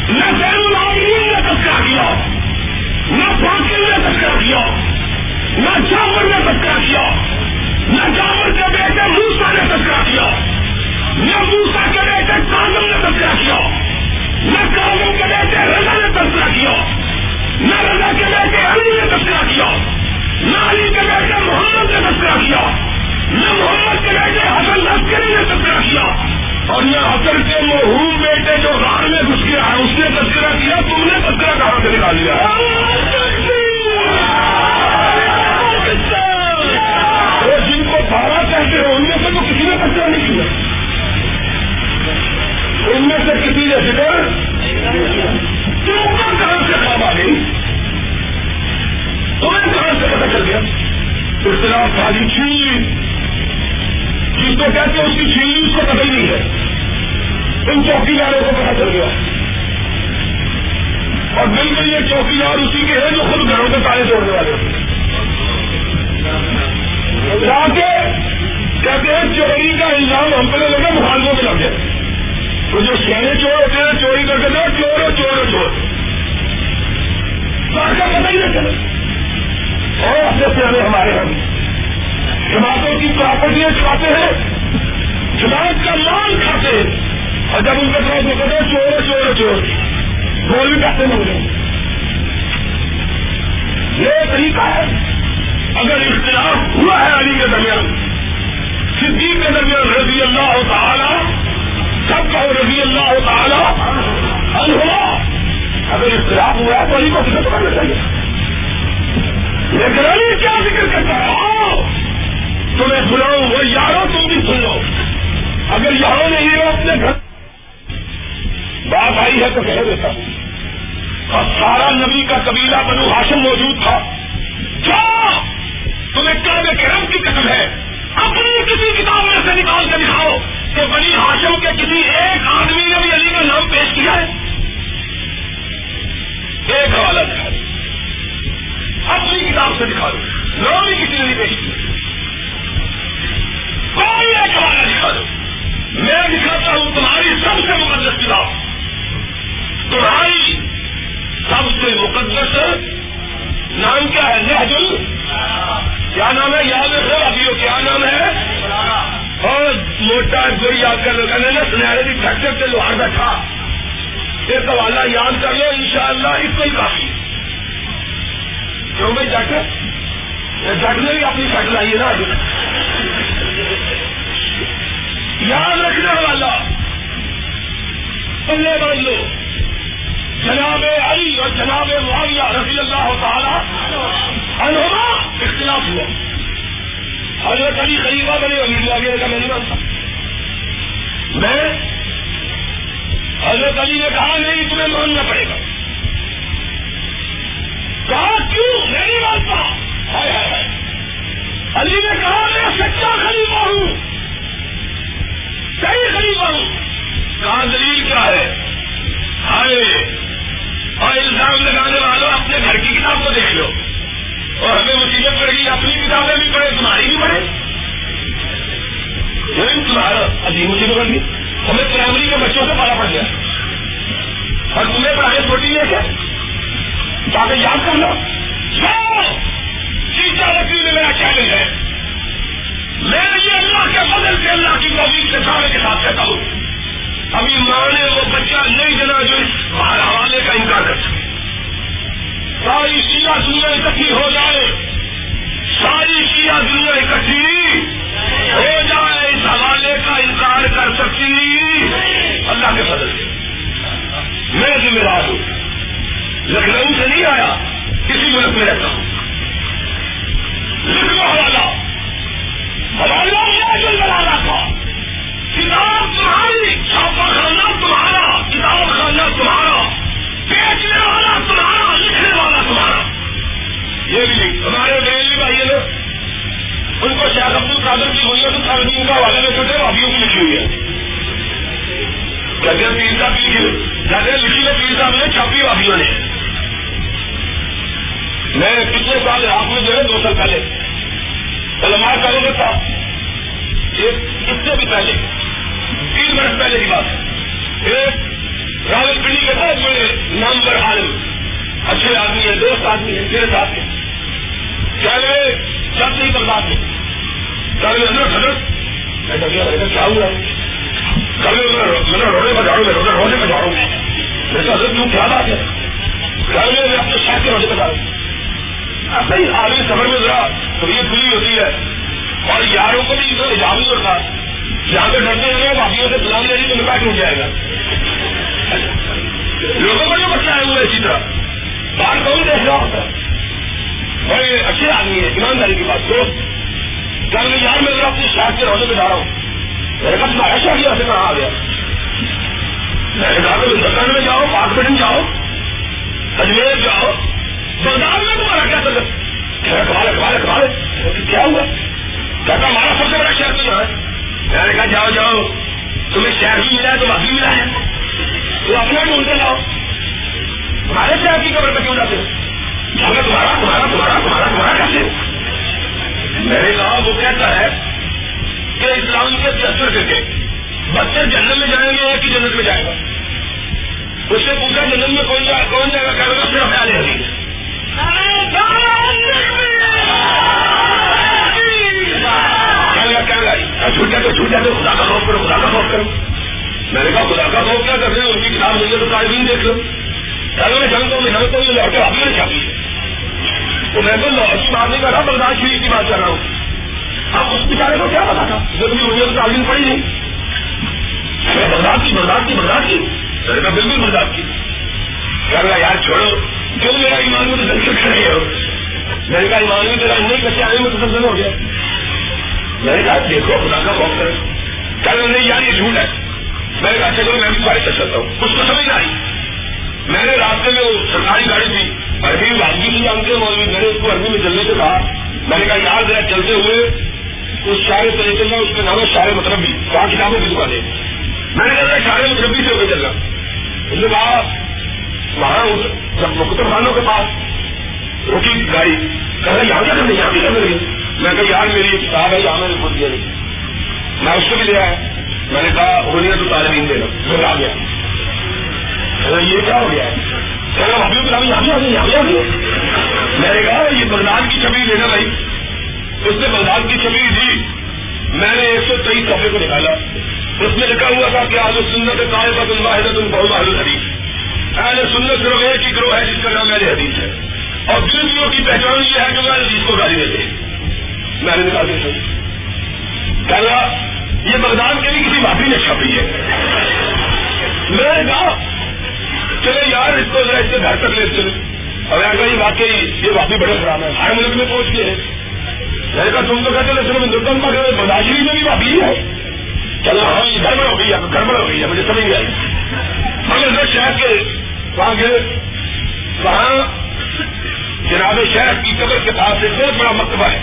نہ زین العابدین نے تذکرہ کیا نہ فاقل نے تذکرہ کیا نہ جعفر نے تذکرہ کیا نہ جعفر کے بیٹے موسا نے تذکرہ کیا نہ موسا کے بیٹے کاظم نے تذکرہ کیا نہ کاظم کے بیٹے رضا نے تذکرہ کیا نہ رضا کے بیٹے علی نے تذکرہ کیا نہ علی کے بیٹے محمد نے تذکرہ کیا۔ نہ محمد کے بیٹے حسن لشکری نے تذکرہ کیا۔ اور نہ حسن کے محروم بیٹے جو غار میں گھس گیا ہے، اس نے تذکرہ کیا۔ تم نے تذکرہ کہاں سے نکال لیا؟ جن کو بارہ کہتے ہیں، ان میں سے تو کسی نے تذکرہ نہیں کیا۔ ان میں سے کسی نے فکر کہاں سے خواب آ گئی تمہیں کہاں سے پتا چل گیا؟ اختلاف خالی چھین لی جس کو کہتے اس کی چھین لی اس کو پتہ ہی نہیں ہے۔ ان چوکی داروں کو پتا چل گیا۔ اور بالکل یہ چوکی دار اسی کے ہیں جو خود گھروں کے تالے توڑنے والے جا کے کہتے ہیں چوری کا الزام ہم پہ لگا مخالفوں میں لگ گیا۔ تو جو سینے چور ہوتے ہیں، چوری کر کے چور ہے چور ہے چور کا پتہ ہی نہیں چلے اور اپنے پیارے ہمارے ہم۔ جماعتوں کی پراپرٹیاں چلاتے ہیں، جماعت کا مال کھاتے ہیں۔ اور جب ان کا ساتھ کہتے ہیں، چور چور چور۔ گول بھی کہتے ہیں یہ طریقہ ہے۔ اگر اختلاف ہوا ہے علی کے درمیان، صدیق کے درمیان رضی اللہ تعالی، سب کا رضی اللہ تعالی الحما اگر اختلاف ہوا ہے تو علی کو فکر کرنا چاہیے۔ لیکن علی کیا ذکر کرتا ہے؟ آؤ! تمہیں سناؤں وہ یارو تم بھی سن لو۔ اگر یہاں نہیں ہو اپنے گھر بات آئی ہے تو کہہ دیتا ہوں۔ اور سارا نبی کا قبیلہ بنو ہاشم موجود تھا۔ کیا؟ تمہیں کیا کرم کی قسم ہے؟ اپنی کسی کتاب میں سے نکال کر دکھاؤ کہ بنی ہاشم کے کسی ایک آدمی نے بھی علی کا نام پیش کیا ہے۔ ایک حوالہ دکھا اپنی کتاب سے دکھا دو۔ نام بھی کسی نے نہیں پیش کیا کوئی ایک حوالہ دکھا دو۔ میں دکھاتا ہوں تمہاری سب سے مقدس کتاب۔ تمہاری سب سے مقدس نام کیا ہے؟ نہجل کیا نام ہے؟ یاد رکھو، ابھی کیا نام ہے؟ اور موٹا گوئی یاد کر لو۔ نا سنہرے کی فیکٹر سے لوہار بیٹھا۔ ایک حوالہ یاد کر لو، انشاءاللہ اس کو ہی کافی کیوں بھائی جٹ جٹ نے بھی اپنی فٹ لائی ہے نا یاد رکھنے والا۔ پلے بن لو۔ جناب علی اور جناب معاویہ رضی اللہ تعالی انہما اختلاف ہوا۔ حضرت علی خلیفہ بنے امیر معاویہ کا میں نہیں مانتا۔ میں حضرت علی نے کہا نہیں، تمہیں ماننا پڑے گا۔ کہا کیوں؟ میں نہیں مانتا علی نے کہا میں سچا خلیفہ ہوں۔ صحیح خلیفہ ہوں۔ کہاں دلیل کیا ہے؟ ہائے۔ اور الزام لگانے والوں اپنے گھر کی کتاب کو دیکھ لو۔ اور ہمیں مصیبت پڑ گئی اپنی کتابیں بھی پڑھے تمہاری بھی پڑھے تمہارا عجیب مصیبت پڑ گئی۔ ہمیں پرائمری کے بچوں سے پالا پڑ گیا۔ اور تمہیں پڑھانے چھوٹی ہے۔ کیا تاکہ یاد کر لو سیتا وکیل میں میرا چیلنج ہے میں یہ اللہ کے بدل سے اللہ کی توفیق سے دعوے کے ساتھ کہتا ہوں۔ ابھی ماں نے وہ بچہ نہیں جنا جو اس حوالے کا انکار کر سکے ساری شیعہ دنیا اکٹھی ہو جائے۔ ساری شیعہ دنیا اکٹھی ہو جائے، اس حوالے کا انکار کر سکتی۔ اللہ کے فضل سے۔ میں ذمہ دار ہوں۔ لکھنؤ سے نہیں آیا، کسی ملک میں رہتا ہوں۔ لکھنؤ حوالہ۔ حوالہ جو بنا رہا تھا۔ کتاب تمہاری، چھاپا خانہ تمہارا، کتاب خانہ تمہارا بیچنے والا تمہارا، لکھنے والا تمہارا۔ یہ بھی ہمارے بہلی بھائی نے ان کو شیخ عبد القادر کی ہوئی ہے تو تعلیم کا والے میں چھوٹے ابھیوں کی لکھی ہوئی ہے کہتے پیر صاحب لکھی کہتے لکھی ہے پیر صاحب نے چھاپی ابھیوں نے۔ میں پچھلے سال آپ میں جو ہے دو سال پہلے علماء کرو گے تھا۔ اس سے بھی پہلے، تین برس پہلے کی بات۔ ایک راول پنڈی کے بہت بڑے نامور عالم۔ اچھے آدمی ہیں، دوست آدمی ہیں میرے ساتھ ہیں۔ چلے سب سے برداشت میں چلے حضرت حضرت۔ میں ڈبیا حضرت کیا ہوا؟ کل میں رونے پر جاؤں میں رونے پر جاؤں میں حضرت کیوں کیا بات ہے؟ کل میں اپنے شہر کے رونے پر جاؤں ایسا ہی آدمی سفر میں ذرا طبیعت کھلی ہوتی ہے۔ اور یاروں کو بھی اجازت ہوتا۔ جہاں پہ ڈرتے ہیں، باقیوں سے سلام لے لی تو نکاح ٹوٹ جائے گا۔ لوگوں کو جو بچہ ہے وہ اسی طرح۔ باہر کون دیکھ رہا ہوتا بڑے اچھے آدمی ہیں، ایمانداری کی بات۔ دوست، کل میں یار میں ذرا اپنی شاید کے روزے میں جا رہا ہوں۔ میرے کہا تمہارا شہر یہاں سے کہاں آ گیا۔ میں نے کہا کہ ہندوستان میں جاؤ پاکستان جاؤ۔ اجمیر جاؤ۔ بغداد میں تمہارا کیا سکتا کمالے کمالے کمالے کیا ہوا؟ کہتا ہمارا سب سے بڑا شہر تو ہے۔ میں نے کہا، جاؤ جاؤ۔ تمہیں شہر بھی ملا ہے تم ابھی ملا ہے۔ تو اپنا ڈھونڈتے جاؤ تمہارے شہر کی خبر پہ کیوں جاتے ہو؟ تمہارا تمہارا تمہارا تمہارا تمہارا تمہارا کیسے؟ میں نے کہا، وہ کہتا ہے کہ اسلام کے پچہتر کر کے بچے جنت میں جائیں گے، ایک ہی جنت میں جائے گا۔ اس سے پوچھا، جنت میں کون جائے کون جائے گا؟ کہہ رہا صرف خیال ہے چھوٹے تو چھوٹے تو خدا کا خوف کرو خدا کا خوف کرو میں نے کہا خدا کا خوف کیا کرتے ہیں ان کی کتاب مجھے تو دیکھ لو چلو میں جانتا ہوں میں جانتا ہوں لوٹے نے چھاپی تو میں تو لاش مارنے کا تھا برداشت کی بات کر رہا ہوں اب اس بیچارے کو کیا پتا تھا جب بھی مجھے تعلیم پڑی نہیں برداشت کی برداشت کی برداشت کی میں نے بالکل برداشت کی کہہ رہا یار چھوڑو جو میرا ایمان میں تو دل سے ہو میں نے کہا ایمان میں تیرا نہیں کچھ آنے میں تو ہو گیا۔ میں نے کہا دیکھو، خدا کا خوف کرے کل نہیں، یار یہ جھوٹ ہے۔ میں نے کہا چلو، میں بھی سارے چل سکتا ہوں۔ اس کو سمجھ آئی۔ میں نے راستے میں وہ سرکاری گاڑی تھی، عربی واجبی نہیں جانتے مولوی، میں نے اس کو عربی میں چلنے سے کہا۔ میں نے کہا، یار ذرا چلتے ہوئے اس شارے طرح چلنا اس کا نام ہے شارے مطلب بھی وہاں کتابوں کی دکان میں نے کہا شارے مطلب بھی سے ہو کے چلنا۔ اس نے کہا وہاں جب مختلف خانوں کے پاس روکی گاڑی کہ یہاں کیا کرنے یہاں بھی کرنے لگی میں کہا، یار، میری کتاب ہے، یہاں میں نے خود دیا نہیں میں اس کو بھی لے آیا۔ میں نے کہا ہونی تو تعلیم دینا پھر آ گیا۔ یہ کیا ہو گیا؟ ہے میں نے کہا، یہ بغداد کی چھبی لینا بھائی۔ اس نے بغداد کی چھبی دی۔ میں نے ایک سو تیئیس صفحے کو نکالا۔ اس میں لکھا ہوا تھا کہ آج سنت کا تم بہت حدیث اہل سنت صرف ایک ہی گروہ ہے، جس کا نام میرے حدیث ہے۔ اور دنوں کی پہچان یہ ہے کہ میں حدیث کو گالی دیتے میں نے نکال دیا۔ کہا یہ بغداد کے بھی کسی بھابھی نے اچھا چھپی ہے۔ میں نے کہا، چلے یار، اس کو ذرا اس کے گھر تک لے چلے۔ اور ایسا یہ واقعی یہ واقعی بڑے خراب ہے ہر ملک میں پہنچ گئے ہیں۔ میں نے کہا، تم تو کہتے چلو ہندوستان کا گھر بداشری میں بھی واقعی ہے۔ چلو ہاں یہ گڑبڑ ہو گئی ہے، گڑبڑ ہو گئی ہے، مجھے سمجھ گیا ہم شہر کے وہاں گئے۔ وہاں جناب شہر کی قبر کے پاس ایک بہت بڑا مکتبہ ہے،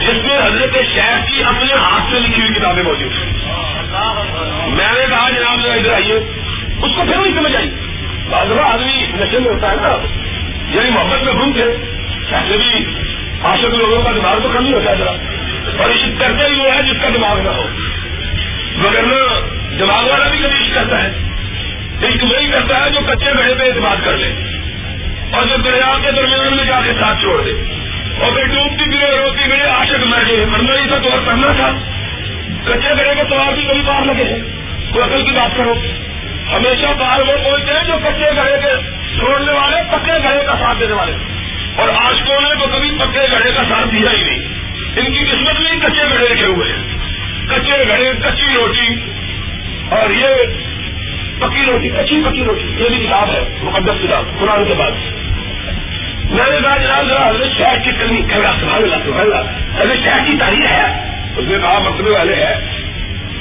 جس میں حضرت شہر کی اپنے ہاتھ سے لکھی ہوئی کتابیں موجود ہیں۔ میں نے کہا، جناب ادھر آئیے۔ اس کو پھر نہیں سمجھ آئی۔ بازوا آدمی نشے میں ہوتا ہے نا یعنی محبت میں گم تھے ایسے بھی آشک لوگوں کا دماغ تو کم ہی ہوتا ہے ذرا۔ اور عشق کرتے ہی وہ ہے جس کا دماغ نہ ہو۔ مگر دماغ والا بھی کبھی کرتا ہے۔ عشق وہی کرتا ہے جو کچے گھڑے پہ اعتماد کر لے۔ اور جو دریا کے درمیان میں جا کے ساتھ چھوڑ دے۔ اور پھر ڈوبتی گرے روتی گرے آشک مر گئے مرنا ہی تھا تو اور کرنا تھا۔ کچے گھڑے کے تو بھی کبھی پار لگے۔ کوئی عقل کی بات کرو۔ ہمیشہ باہر وہ پہنچتے ہیں جو کچے گھڑے کے چھوڑنے والے، پکے گھڑے کا ساتھ دینے والے۔ اور آج کو نے تو کبھی پکے گھڑے کا ساتھ دیا ہی نہیں۔ ان کی قسمت میں کچے گھڑے رکھے ہوئے ہیں۔ کچے گھڑے، کچی روٹی۔ اور یہ پکی روٹی، کچی پکی روٹی، یہ بھی کتاب ہے، مقدس کتاب، قرآن کے بعد۔ میں نے کہا، جناب، ذرا حضرت شہر کی کرنی سبحان اللہ سبحان اللہ۔ حضرت شہر کی تاریخ ہے، اس نے کہا، مقدمے والے ہے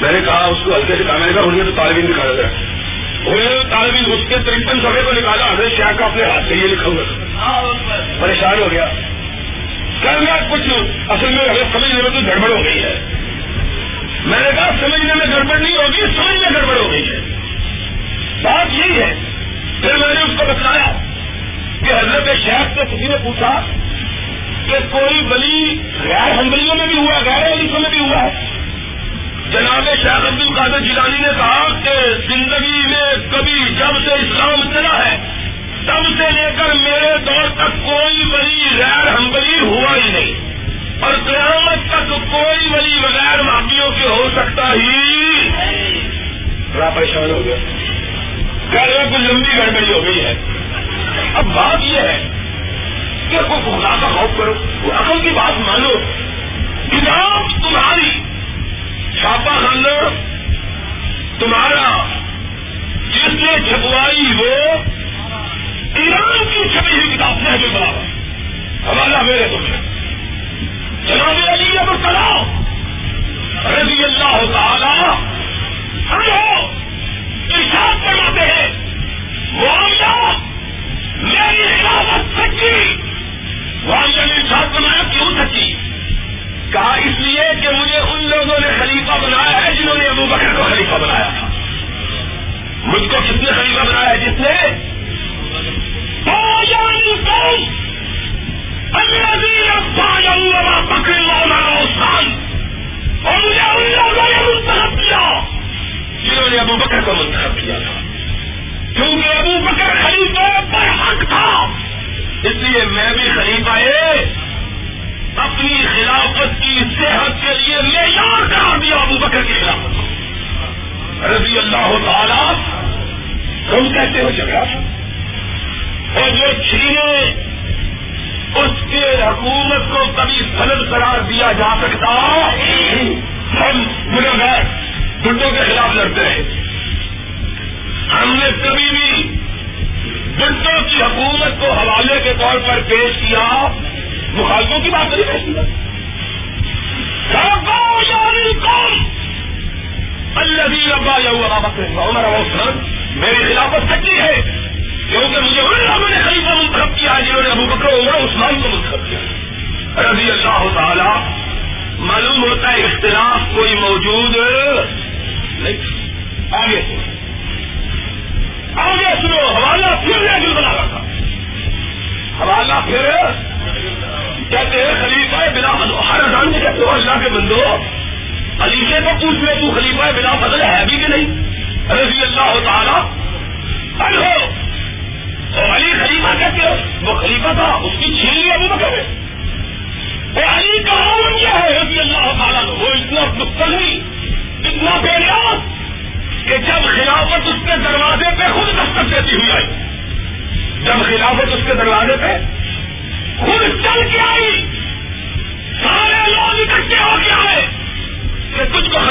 میں نے کہا، اس کو ہلکے سے کہا۔ میں نے کہا انہیں تو طالب علم نکالا تعلیم دکھا دیا طالب علم اس کے ترپن سفے کو نکالا، حضرت شاہ کا اپنے ہاتھ سے یہ لکھا ہوا۔ پریشان ہو گیا۔ کرنا کچھ اصل میں اگر سمجھنے میں تو گڑبڑ ہو گئی ہے۔ میں نے کہا سمجھنے میں گڑبڑ نہیں ہوگی سمجھ میں گڑبڑ ہو گئی ہے۔ بات یہی ہے۔ پھر میں نے اس کو بتایا کہ حضرت شہر سے کسی نے پوچھا کہ کوئی بلی غیر ہمبلیوں میں بھی ہوا غیر علیفوں میں بھی ہوا ہے؟ جناب شاہ عبد القادر جیلانی نے کہا کہ زندگی میں کبھی جب سے اسلام چلا ہے، تب سے لے کر میرے دور تک کوئی ولی غیر ہمبلی ہوا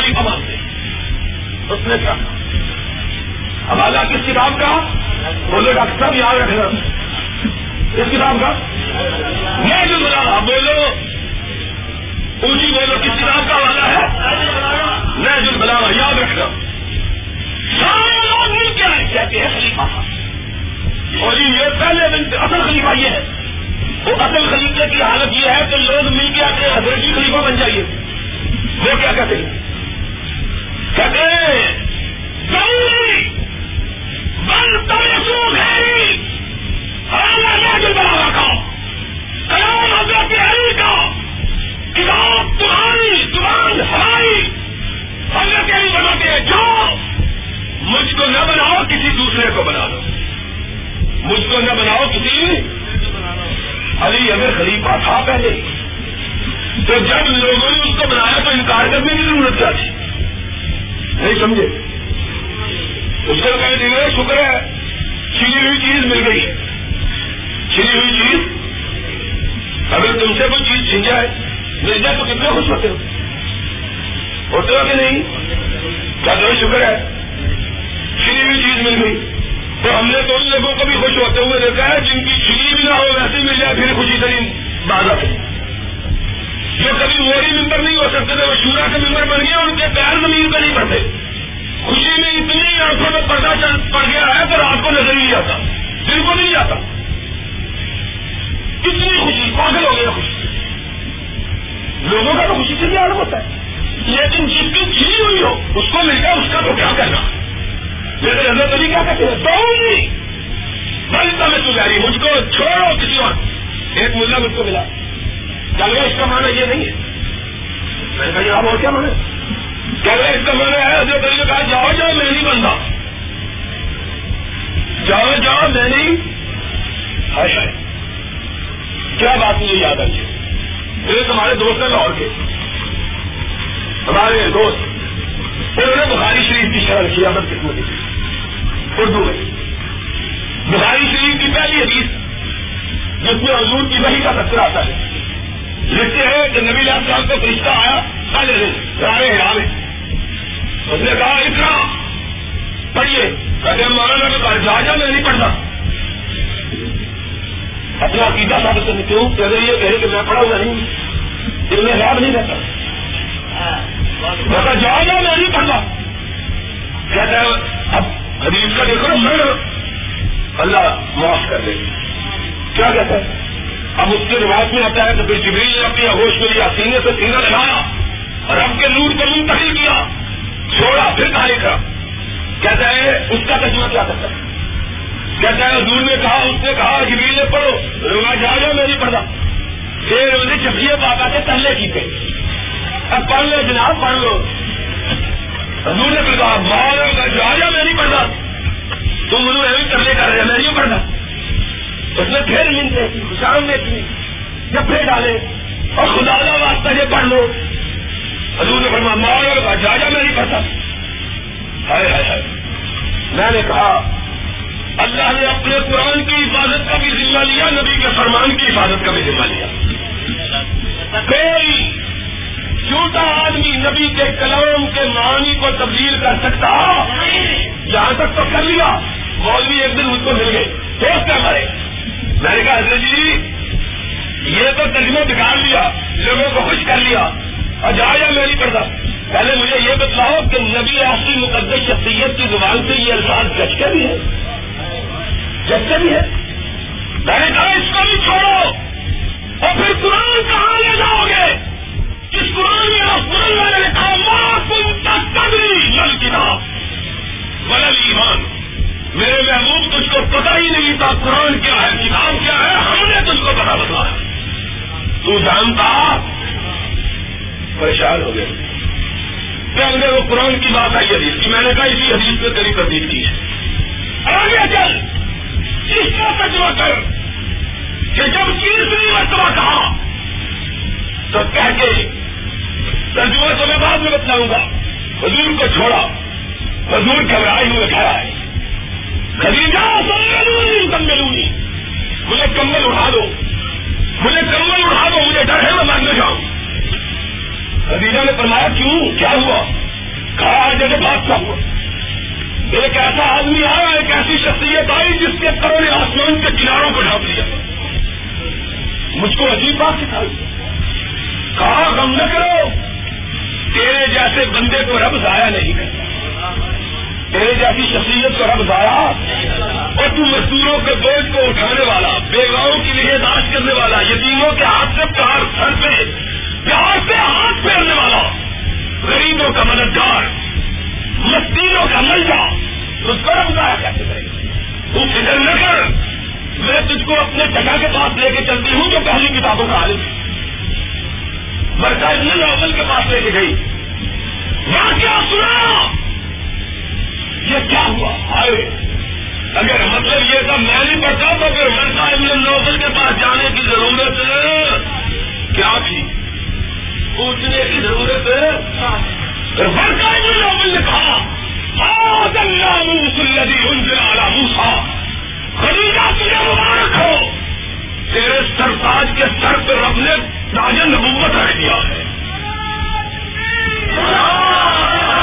کہ تجھ کو اس نے کیا حوالہ کس کتاب کا؟ بولو ڈاکٹر صاحب، یاد رکھنا۔ کس کتاب کا؟ میں جو بلا بولو۔ اونچی بولو، کس کتاب کا والا ہے؟ میں جو بلا یاد رکھنا۔ سارے لوگ مل کے آئے، کہتے ہیں خلیفہ۔ اور یہ پہلے دن سے اصل خلیفہ یہ ہے۔ وہ اصل خلیفے کی حالت یہ ہے کہ لوگ مل کے آتے حضرتی خلیفہ بن جائیے۔ وہ کیا کہتے ہیں؟ تھا پہلے۔ تو جب لوگوں نے اس کو بنایا تو انکار کرنے کی ضرورت کیا تھی؟ نہیں سمجھے۔ اس کو کہنے لگے شکر ہے چھلی ہوئی چیز مل گئی۔ ہے چھلی ہوئی چیز، اگر تم سے کوئی چیز چھن جائے، مل جائے تو کتنے خوش ہوتے ہو۔ ہوتے ہو کہ نہیں؟ کیا تو شکر ہے؟ چھلی ہوئی چیز مل گئی۔ تو ہم نے تو ان لوگوں کو بھی خوش ہوتے ہوئے دیکھا ہے، جن کی چھلی بھی نہ ہو ویسے مل جائے، پھر خوشی ترین بات آتی جو کبھی موری ممبر نہیں ہو سکتے تھے، وہ شورا کے ممبر بن گئے، ان کے پیر زمین پہ نہیں پڑتے خوشی میں اتنی آنکھوں میں پردہ چل پڑ گیا ہے تو رات کو نظر نہیں آتا، دل کو نہیں آتا۔ اتنی خوشی پاگل ہو گیا خوشی لوگوں کا تو خوشی سے بھی عالم ہوتا ہے۔ لیکن جس کی چھلی ہوئی ہو، اس کو مل گیا اس کا تو کیا کرنا؟ میرے نظر تو نہیں کیا کہتے ہیں؟ تو بلتا میں تجاری مجھ کو چھوڑو کسی اور۔ ایک ملا مجھ کو ملا۔ چل گیا اس کا مانا یہ نہیں ہے۔ میں نے کہا جناب اور کیا مانا اس کا میں نے حضرت نے کہا، جاؤ جاؤ، میں نہیں بنتا۔ جاؤ جاؤ، میں نہیں۔ ہائے کیا بات مجھے یاد آئی ایک ہمارے دوست ہیں لاہور کے۔ ہمارے دوست۔ انہوں نے بخاری شریف کی شرح کیا بس قسمت اردو میں۔ بخاری شریف کی پہلی حدیث، جس میں حضور کی وہی کا تذکرہ آتا ہے۔ لکھتے ہیں کہ نبی علیہ السلام کو فرشتہ آیا پہلے دن سارے حیران میں اس نے کہا، اتنا پڑھیے۔ کہتے مولانا تو گھر جا جا میں نہیں پڑھتا۔ اپنا عقیدہ ثابت کرنے کیوں کہ اگر یہ کہے کہ میں پڑھا ہوا نہیں۔ دل میں یاد نہیں رہتا۔ میں جا جا میں نہیں پڑھتا۔ کہتا ہے اب حدیث کا دیکھو میں اللہ معاف کر دے۔ کیا کہتا ہے اب اس کے روایت میں آتا ہے کہ پھر جبریل نے اپنی ہوش میں لیا، سینے سے سینہ لگایا اور رب کے نور کو منتقل کیا، چھوڑا، پھر کہا لکھا کہتا ہے، اس کا تجمہ کیا کرتا ہے؟ کہتا ہے، حضور نے کہا، اس نے کہا، جبریل نے پڑھو رونا جا جا، میں نہیں پڑھتا۔ پھر انہیں چپیے پاپا کے تلے کی تھے اب پڑھ لو جناب، پڑھ لو۔ حضور نے پھر کہا ماں جا جا، میں نہیں پڑھتا۔ تم مجھے ایوی تلے کر رہے میں نہیں پڑھتا۔ اس نے پھر ملتے جی، شام میں جی، اتنی جب پھر ڈالے۔ اور خدا کا واسطہ یہ پڑھ لو۔ حضور نے فرما ماں کا جا جا، میں نہیں پڑھتا۔ ہائے ہائے ہائے۔ میں نے کہا، اللہ نے اپنے قرآن کی حفاظت کا بھی ذمہ لیا، نبی کے فرمان کی حفاظت کا بھی ذمہ لیا۔ کوئی جھوٹا آدمی نبی کے کلام کے معنی کو تبدیل کر سکتا یہاں تک تو کر لیا، مولوی ایک دن مجھ کو مل گئے، دوست ہے ہمارے میں نے کہا، حضرت جی یہ تو ترجمہ بگاڑ لیا، لوگوں کو خوش کر لیا، اور جا یا میں نہیں پڑتا پہلے مجھے یہ بتلاؤ کہ نبی آخری مقدس شخصیت کی زبان سے یہ الفاظ جچتے بھی ہے جچتے بھی ہے میں نے کہا، اس کو بھی چھوڑو۔ اور پھر قرآن کہاں لے جاؤ گے؟ اس قرآن میں آسمان والے نے کہا ماں تم تک کبھی نل کتاب ولل ایمان میرے محبوب، تجھ کو پتا ہی نہیں تھا قرآن کیا ہے، کتاب کیا ہے، ہم نے تجھ کو پتا بتایا۔ تو جانتا، پریشان ہو گئے پہلے وہ قرآن کی بات آئی حدیث کی، میں نے کہا اسی حدیث پہ تیری تردید کی ہے۔ آگے چل، اس کا تجربہ کر کہ جب تیسری مرتبہ کہا، تو کہہ کے ترجمہ تو میں بعد میں بتلاؤں گا۔ حضور کو چھوڑا، حضور گھبرائی ہوئے کھڑا ہے خریدا کملونی مجھے کمل اٹھا دو۔ مجھے کمل اٹھا دو۔ مجھے ڈر ہے، میں ماننے جاؤں۔ خدیجہ نے فرمایا، کیوں؟ کیا ہوا؟ کہا جیسے بات کیا ہوا ایک ایسا آدمی آیا، ایک ایسی شخصیت آئی جس کے کروڑے آسمان کے کناروں کو ڈھانپ دیا مجھ کو عجیب بات سکھائی۔ کہا، غم نہ کرو۔ تیرے جیسے بندے کو رب ضائع نہیں کرتا۔ تیرے جیسی شخصیت کو رب ضائع اور تو مزدوروں کے بوجھ کو اٹھانے والا بیواؤں کی نگہداشت کرنے والا، یتیموں کے ہاتھ سے پیار سر پہ پیار سے ہاتھ پھیرنے والا، غریبوں کا مددگار، مسکینوں کا ملجا، اس کو رب ضائع کیسے کرے تو فکر نہ کر، میں تجھ کو اپنے جگہ کے پاس لے کے چلتی ہوں جو پہلی کتابوں کا عالم مرکز نوبل کے پاس لے کے گئی۔ وہاں کیا سنا! یہ کیا ہوا؟ آئے۔ اگر مطلب یہ تھا میں نہیں پڑھتا تو پھر مرکا ابن نوبل کے پاس جانے کی ضرورت کیا تھی؟ پوچھنے کی ضرورت؟ مرکا ابن نوبل نے کہا موسا خریدا تجھے مبارک ہو۔ تیرے سرتاج کے سر پہ رب نے تاج نبوت رکھ دیا ہے۔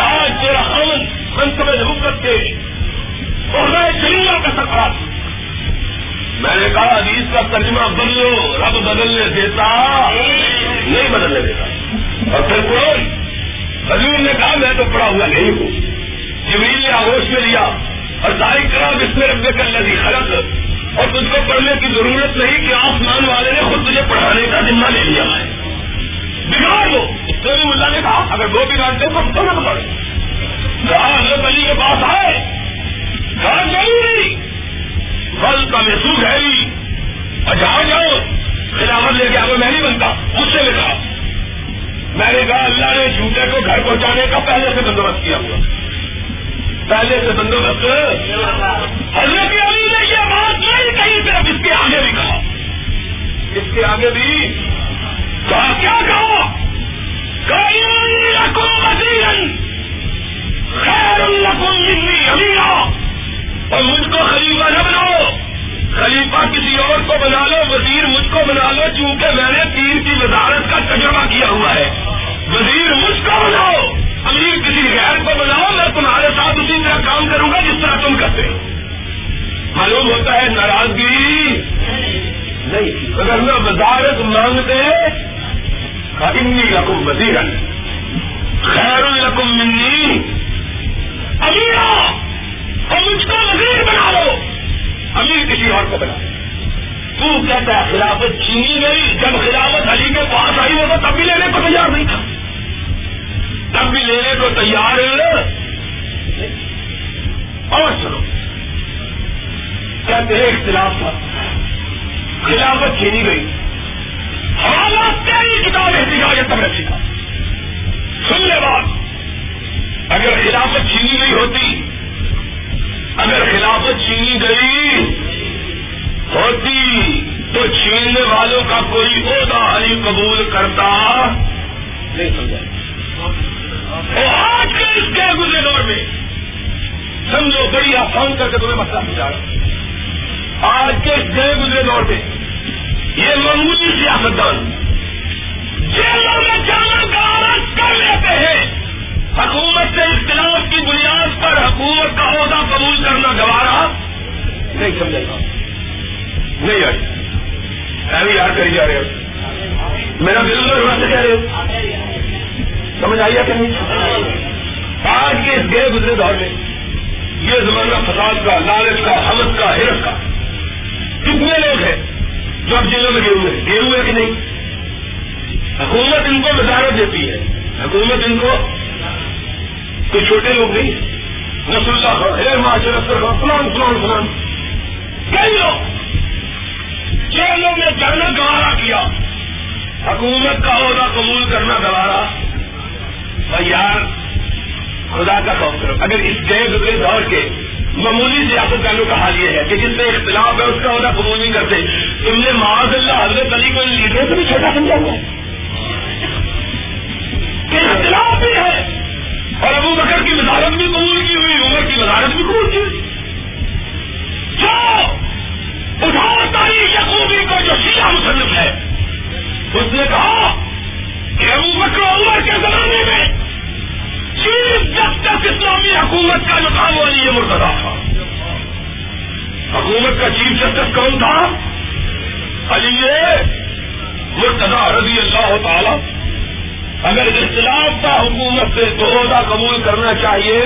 آج تیرا ہم منصب نبوت کے اور میں دنیا کا سرفراز میں نے کہا، حدیث کا ترجمہ بدلو، رب بدلنے دیتا، نہیں بدلنے دیتا۔ اور پھر قرآن حضور نے کہا، میں تو پڑا ہوا نہیں ہوں۔ جبریل نے آگوش میں لیا اور ظاہر کرا جس میں رب کر لگی خلق۔ اور تجھ کو پڑھنے کی ضرورت نہیں کہ آسمان والے نے خود تجھے پڑھانے کا ذمہ لے لیا۔ ہے بگاڑ دو۔ اس سے بھی ملا نے کہا، اگر وہ بگاڑتے تو ہم تو نہ کہا حضرت علی کے پاس آئے کہا ضروری پھل کا محسوس ہے اور جہاں جاؤ، خلافت لے کے آگے میں نہیں بنتا مجھ سے بھی کہا میں نے کہا، اللہ نے جھوٹے کو گھر پہنچانے کا پہلے سے بندوبست کیا ہوا۔ پہلے سے بندوبست، حضرت علی نے یہ بات نہیں کہی، صرف اس کے آگے بھی کہا۔ اس کے آگے بھی کہا، کیا کہا؟ خیر القم جنی امیا اور مجھ کو خلیفہ نہ بناؤ۔ خلیفہ کسی اور کو بنا لو، وزیر مجھ کو بنا لو، چونکہ میں نے تین کی وزارت کا تجربہ کیا ہوا ہے۔ وزیر مجھ کو بناؤ۔ امیر کسی غیر کو بناؤ، میں تمہارے ساتھ اسی طرح کام کروں گا جس طرح تم کرتے۔ معلوم ہوتا ہے ناراضگی۔ نہیں، اگر میں وزارت مانگتے انی رقم وزیر خیر الرقم منی امیرا اور مجھ کو وزیر بنا لو۔ امیر کسی اور کو بنا۔ تو کہتا ہے خلافت چینی گئی۔ جب خلافت علی کے پاس آئی وہ تو تب بھی لینے کو تیار نہیں تھا۔ تب بھی لینے کو تیار اور سنو۔ کہتے ہیں اختلاف تھا خلافت چھینی گئی۔ حالات تیری کتاب احتجاج تب رکھی تھا سن لے بات۔ اگر خلافت چھینی گئی ہوتی، اگر خلافت چھینی گئی ہوتی، تو چھیننے والوں کا کوئی عہدہ علی قبول کرتا۔ نہیں سمجھا۔ آج کے اس کے گزرے دور میں، سمجھو، بڑی آسان کر کے تمہیں مسئلہ سمجھا رہا آج کے گئے گزرے دور میں، یہ معمولی سیاست دان جیلوں میں جانا گوارا کر لیتے ہیں۔ حکومت سے اختلاف کی بنیاد پر حکومت کا عہدہ قبول کرنا گوارا نہیں سمجھے گا نہیں آئی۔ بھی یاد کری جا رہے ہو۔ میرا بالکل سے کہہ رہے ہو۔ سمجھ آئیے کہ نہیں؟ آج کے اس گئے گزرے دور میں یہ زمانہ فساد کا، لالچ کا، حمد کا ہرف کا۔ کتنے لوگ ہیں جو اب جیلوں میں گئے ہوئے گئے ہوئے کہ نہیں؟ حکومت ان کو وزارت دیتی ہے۔ حکومت ان کو کوئی چھوٹے لوگ نہیں نس اللہ ہیر معاشرت فلان فلان فلان۔ کئی لوگ جیلوں میں جانا گوارا کیا۔ حکومت کا عہدہ قبول کرنا گوارا۔ اور یار، خدا کا خوف کرو۔ اگر اس گئے گزرے دور کے معمولی سیاست دانوں کا حال یہ ہے کہ جس سے اختلاف ہے، اس کا عہدہ قبول نہیں کرتے۔ تم نے معاذ اللہ، حضرت علی کو لیڈروں سے بھی چھوٹا سمجھا ہوا اختلاف بھی ہے۔ اور ابو بکر کی وزارت بھی قبول کی ہوئی، عمر کی وزارت بھی قبول کی ہوئی۔ جو اٹھاؤ تاریخ خوبی کو جو شیعہ مصنف ہے، اس نے کہا کہ ابو بکر عمر کے زمانے میں چیف جسٹس اسلامی حکومت کا جو تھا وہ علی مرتضا تھا۔ حکومت کا چیف جسٹس کون تھا؟ علی مرتضا رضی اللہ تعالی۔ اگر اختلاف تھا حکومت سے تو عہدہ قبول کرنا چاہیے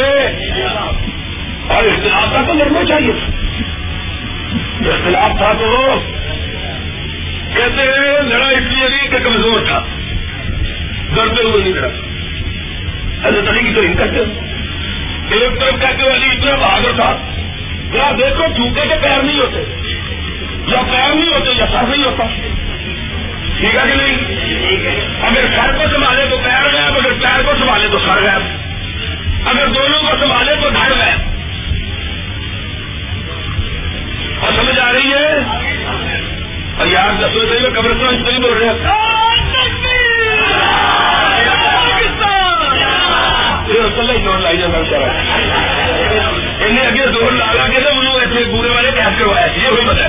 اور اختلاف تھا تو لڑنا چاہیے۔ اختلاف تھا تو کہتے ہیں لڑا اس لیے نہیں کہ کمزور تھا۔ ڈرتے ہوئے نہیں لڑا۔ حضرت علی کی تو کرتے ایک طرف کہتے علی اتنا بہادر تھا۔ ذرا دیکھو جھوٹے کے پیر نہیں ہوتے۔ یا پیر نہیں ہوتے یا سر نہیں ہوتا۔ ٹھیک ہے کہ نہیں؟ اگر سر کو سنبھالے تو پیر گیا اگر پیر کو سنبھالے تو سر گیا اگر دونوں کو سنبھالے تو دھڑ گیا اور سمجھ آ رہی ہے؟ اور یار دس بجے میں قبرستان اس طریقے بول رہے ہیں۔ لائی اگے زور لا لا کے انہوں ایسے پورے والے پیس کروایا یہ ہوئی پتا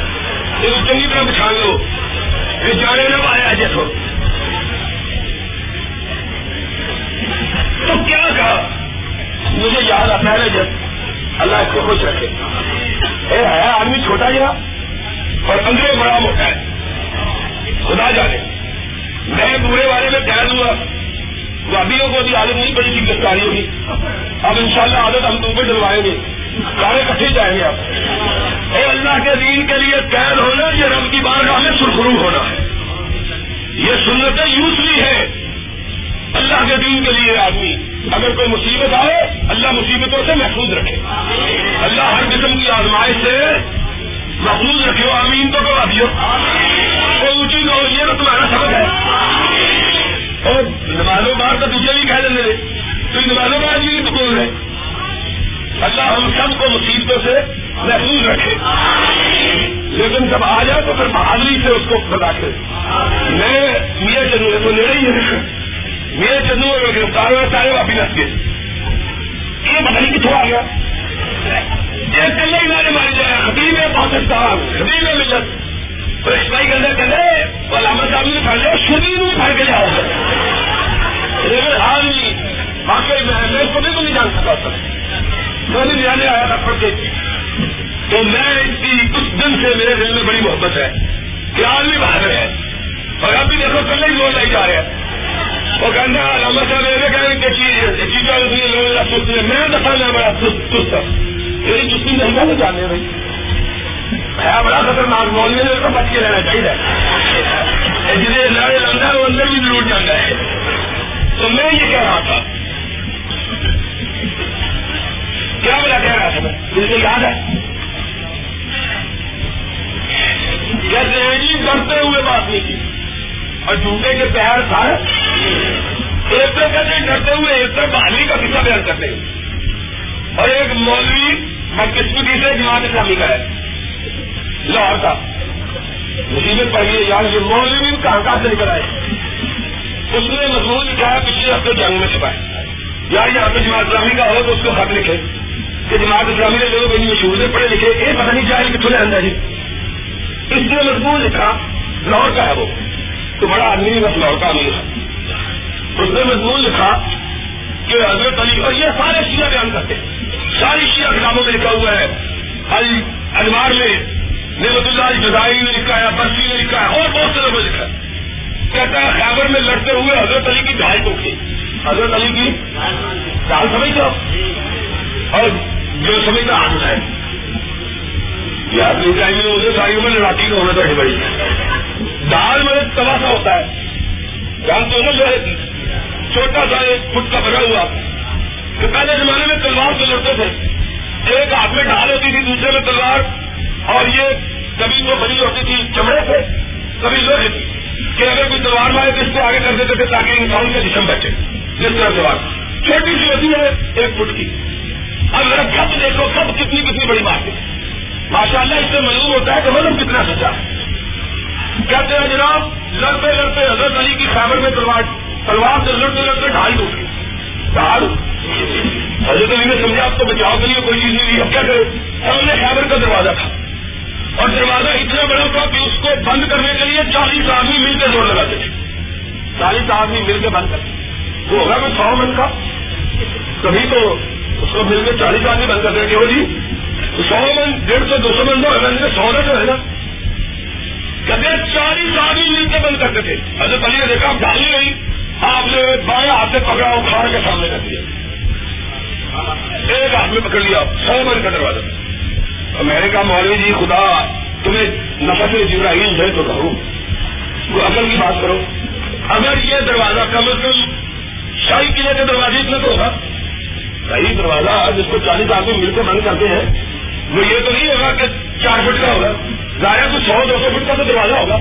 مطلب چنگی طرح بچھان لو۔ یہ جانے نہ پایا جیسو تو کیا کہا؟ مجھے یاد آتا ہے جب اللہ اس کو خوش رکھے. اے ہے آدمی چھوٹا جی جا اور اندرے بڑا موٹا ہے. خدا جانے. میں پورے والے میں قید ہوا. وادیوں کو بھی عادت نہیں پڑی تھی گرفتاریوں کی اب ان شاء اللہ عادت ہم تم کو ڈلوائیں گے. سارے کٹھے جائیں گے آپ۔ اے اللہ کے دین کے لیے قید ہونا، یہ رب کی بار میں سرخرو ہونا۔ ہے یہ سنت یوز بھی ہے اللہ کے دین کے لیے آدمی۔ اگر کوئی مصیبت آئے، اللہ مصیبتوں سے محفوظ رکھے۔ اللہ ہر قسم کی آزمائش سے محفوظ رکھے۔ امین تو کروا دیو اونچی لو یہ تو تمہارا سبق ہے۔ اور نمازوں بار تو دوسرے بھی کہہ دیں تو نمازوں بار بھی بول رہے اللہ ہم سب کو مصیبتوں سے محفوظ رکھے۔ لیکن جب آ جائے تو پھر بہادری سے اس کو بتا کے میں میاں چندو تو لے رہی ہے میرے چندو میں گرفتار ہوا سارے واپس رکھ کے یہ پتہ نہیں کتوں آ گیا۔ یہ کلے ہی نہ ماری جائے خطیب پاکستان، خطیب ملت۔ تو اس بھائی کے اندر کہتے علامت صاحب نے پڑھ لیا شدی نو پڑھ کے جاؤ لیکن حال نہیں واقعی میں میں کبھی کو نہیں جان سکتا۔ تھا میں جانے آیا تھا پڑھ کے۔ تو میں اس کی اس دن سے میرے دل میں بڑی محبت ہے کہ آدمی بہادر ہے۔ اور ابھی دیکھو کل ہی لوگ لائی جا رہے ہیں وہ کہنا علامہ صاحب میرے کہنے کہ چیز میں دفعہ میں بڑا سست چست میری چستی نہیں جانے بھائی۔ ہے بڑا خطرناک مولوی نے تو بچ کے رہنا چاہیے۔ جسے لڑے لگتا ہے، وہ اندر بھی ضرور جانا ہے۔ تو میں یہ کہہ رہا تھا۔ کیا بلا کہہ رہا تھا میں مجھے یاد ہے۔ جیسے جی ڈرتے ہوئے بات نہیں کی۔ اور جھوٹے کے پیر تھا ایک تو کہتے ڈرتے ہوئے، ایک تو بحالی کا قصہ بیان کرتے اور ایک مولوی بدقسمتی سے جماعت اسلامی کا ہے۔ لاہور کا۔ مصیبت پڑ گئی یار یہ مولوی کہاں کہاں سے نکل آئے۔ اس نے مضمون لکھا ہے، پچھلے ہفتے جنگ میں چھپائے یار یہاں پہ جماعت اسلامی کا ہو تو اس کو خط لکھے۔ کہ جماعت اسلامی نے لوگ اتنی مشہور سے پڑھے لکھے، یہ پتہ نہیں چاہے کتوں لے آتا جی اس نے مضمون لکھا، لاہور کا ہے وہ۔ تو بڑا آدمی بس لاہور کا نہیں ہے اس نے مضمون لکھا کہ حضرت علی اور یہ سارے شیعہ بیان کرتے ہیں۔ ساری شیعہ کتابوں میں لکھا ہوا ہے۔ انوار میں، نعمت اللہ جزائی نے لکھا ہے، برسی نے لکھا ہے، اور بہت سے لوگوں نے لکھا ہے۔ کہتا ہے خیبر میں لڑتے ہوئے حضرت علی کی ڈھائی کو کی حضرت علی کی ڈال سمجھ جاؤ اور جو سمجھتا آج ہے یہ آدمی چاہیے اسے سائیوں میں لڑاتی ہونا تو بڑی دال میں تباہ ہوتا ہے۔ جانتے ہو نا چھوٹا سا ایک فٹ کا بنا ہوا۔ کہ پہلے زمانے میں تلوار سے لڑتے تھے۔ ایک ہاتھ میں ڈھال ہوتی تھی، دوسرے میں تلوار۔ اور یہ کبھی وہ بنی ہوتی تھی، چمڑے سے، کبھی لوہے تھی کہ اگر کوئی تلوار مارے تو اس کو آگے کر دیتے تھے تاکہ انسان کے جسم بیٹھے جس طرح تلوار۔ چھوٹی سی ہوتی ہے، ایک فٹ کی۔ اب ذرا کب دیکھو، کب کتنی کتنی بڑی بات ہے۔ ماشاء اللہ اس سے معلوم ہوتا ہے کہ مطلب کتنا سچا کہتے ہیں جناب، لڑتے لڑتے حضرت علی کی خیبر میں تلوار تلوار سے لڑتے لڑتے ڈھائی ٹوٹ گئی۔ ڈھال حضرت علی نے سمجھا، آپ کو بچاؤ کے لیے کوئی چیز نہیں لی اب کیا کرے سامنے خیبر کا دروازہ تھا۔ اور دروازہ اتنا بڑا تھا کہ اس کو بند کرنے کے لیے چالیس آدمی مل کے زور لگاتے تھے۔ چالیس آدمی مل کے بند کرتے وہ ہوگا میں سو من کا؟ کبھی تو اس کو مل کے چالیس آدمی بند کرتے کہ وہ جی۔ سو من ڈیڑھ سو دو سو من تو سو میں تو ہے نا۔ کہتے چالیس آدمی مل کے بند کرتے تھے حضرت علی نے دیکھا ڈال نہیں رہی۔ آپ نے بائیں ہاتھ سے پکڑا اکھاڑ کے سامنے کر دیا۔ ایک ہاتھ میں پکڑ لیا، سو من کا دروازہ۔ میں نے کہا، مولوی جی خدا تمہیں نفس جبراہیل ہے تو کہوں۔ وہ کی بات کرو۔ اگر یہ دروازہ کم از کم شاہی قلعے کے دروازے اتنا تو ہوگا۔ صحیح دروازہ جس کو چالیس آدمی مل کے بند کرتے ہیں۔ وہ یہ تو نہیں ہوگا کہ چار فٹ کا ہوگا۔ ظاہر تو سو، دو سو فٹ کا تو دروازہ ہوگا۔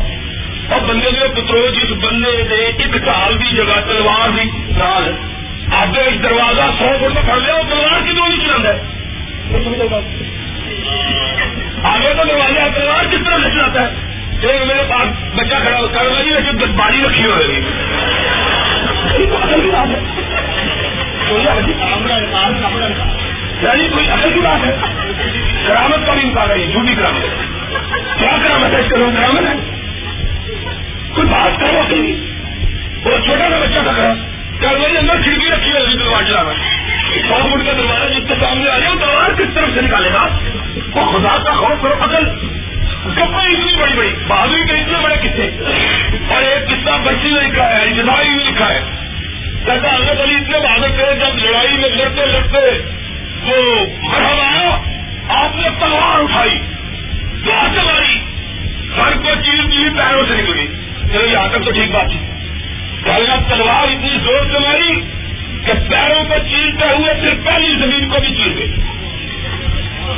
اور بندے کے پترو جس بندے نے ایک سال کی جگہ، تلوار بھی سال اب ایک دروازہ سو فٹ کا پڑ لیا، اور تلوار کی دو نہیں چلانا ہے آگے تو دروازہ تلوار کس طرح سے چلاتا ہے؟ ایک میرے پاس بچہ کھڑا ہوتا ہے جی ویسے باری رکھی ہوئی جی، یعنی کوئی اصل کی بات ہے؟ کرامت کا بھی انکار ہے جھوٹی کرامت کیا کرامت ہے؟ اس کا کرامت ہے کوئی بات کرو کہ وہ چھوٹا سا بچہ کھڑا کل میرے اندر کھڑکی رکھی ہے ابھی دروازہ چلانا سو فٹ کا دروازہ جس کے سامنے آ جائے وہ دروازہ کس طرف سے نکالے گا؟ وہ خدا کا خوف کرو اصل کپڑے اتنی بڑی بڑی، بہادری کے اتنے بڑے قصے۔ اور ایک قصہ بچی نے لکھا ہے یعنی جدائی بھی لکھا ہے۔ کہتا حضرت علی اتنے بہادر تھے، جب لڑائی میں لڑتے لڑتے وہ مرحب آیا، آپ نے تلوار اٹھائی کیا چلائی سر کو چیز چیز پیروں سے نکلی۔ چلو یہاں تک تو ٹھیک بات تھی۔ کہنا تلوار اتنی زور سے ماری کہ پیروں کو چیرتے ہوئے، پھر پہلی زمین کو بھی چیر گئی۔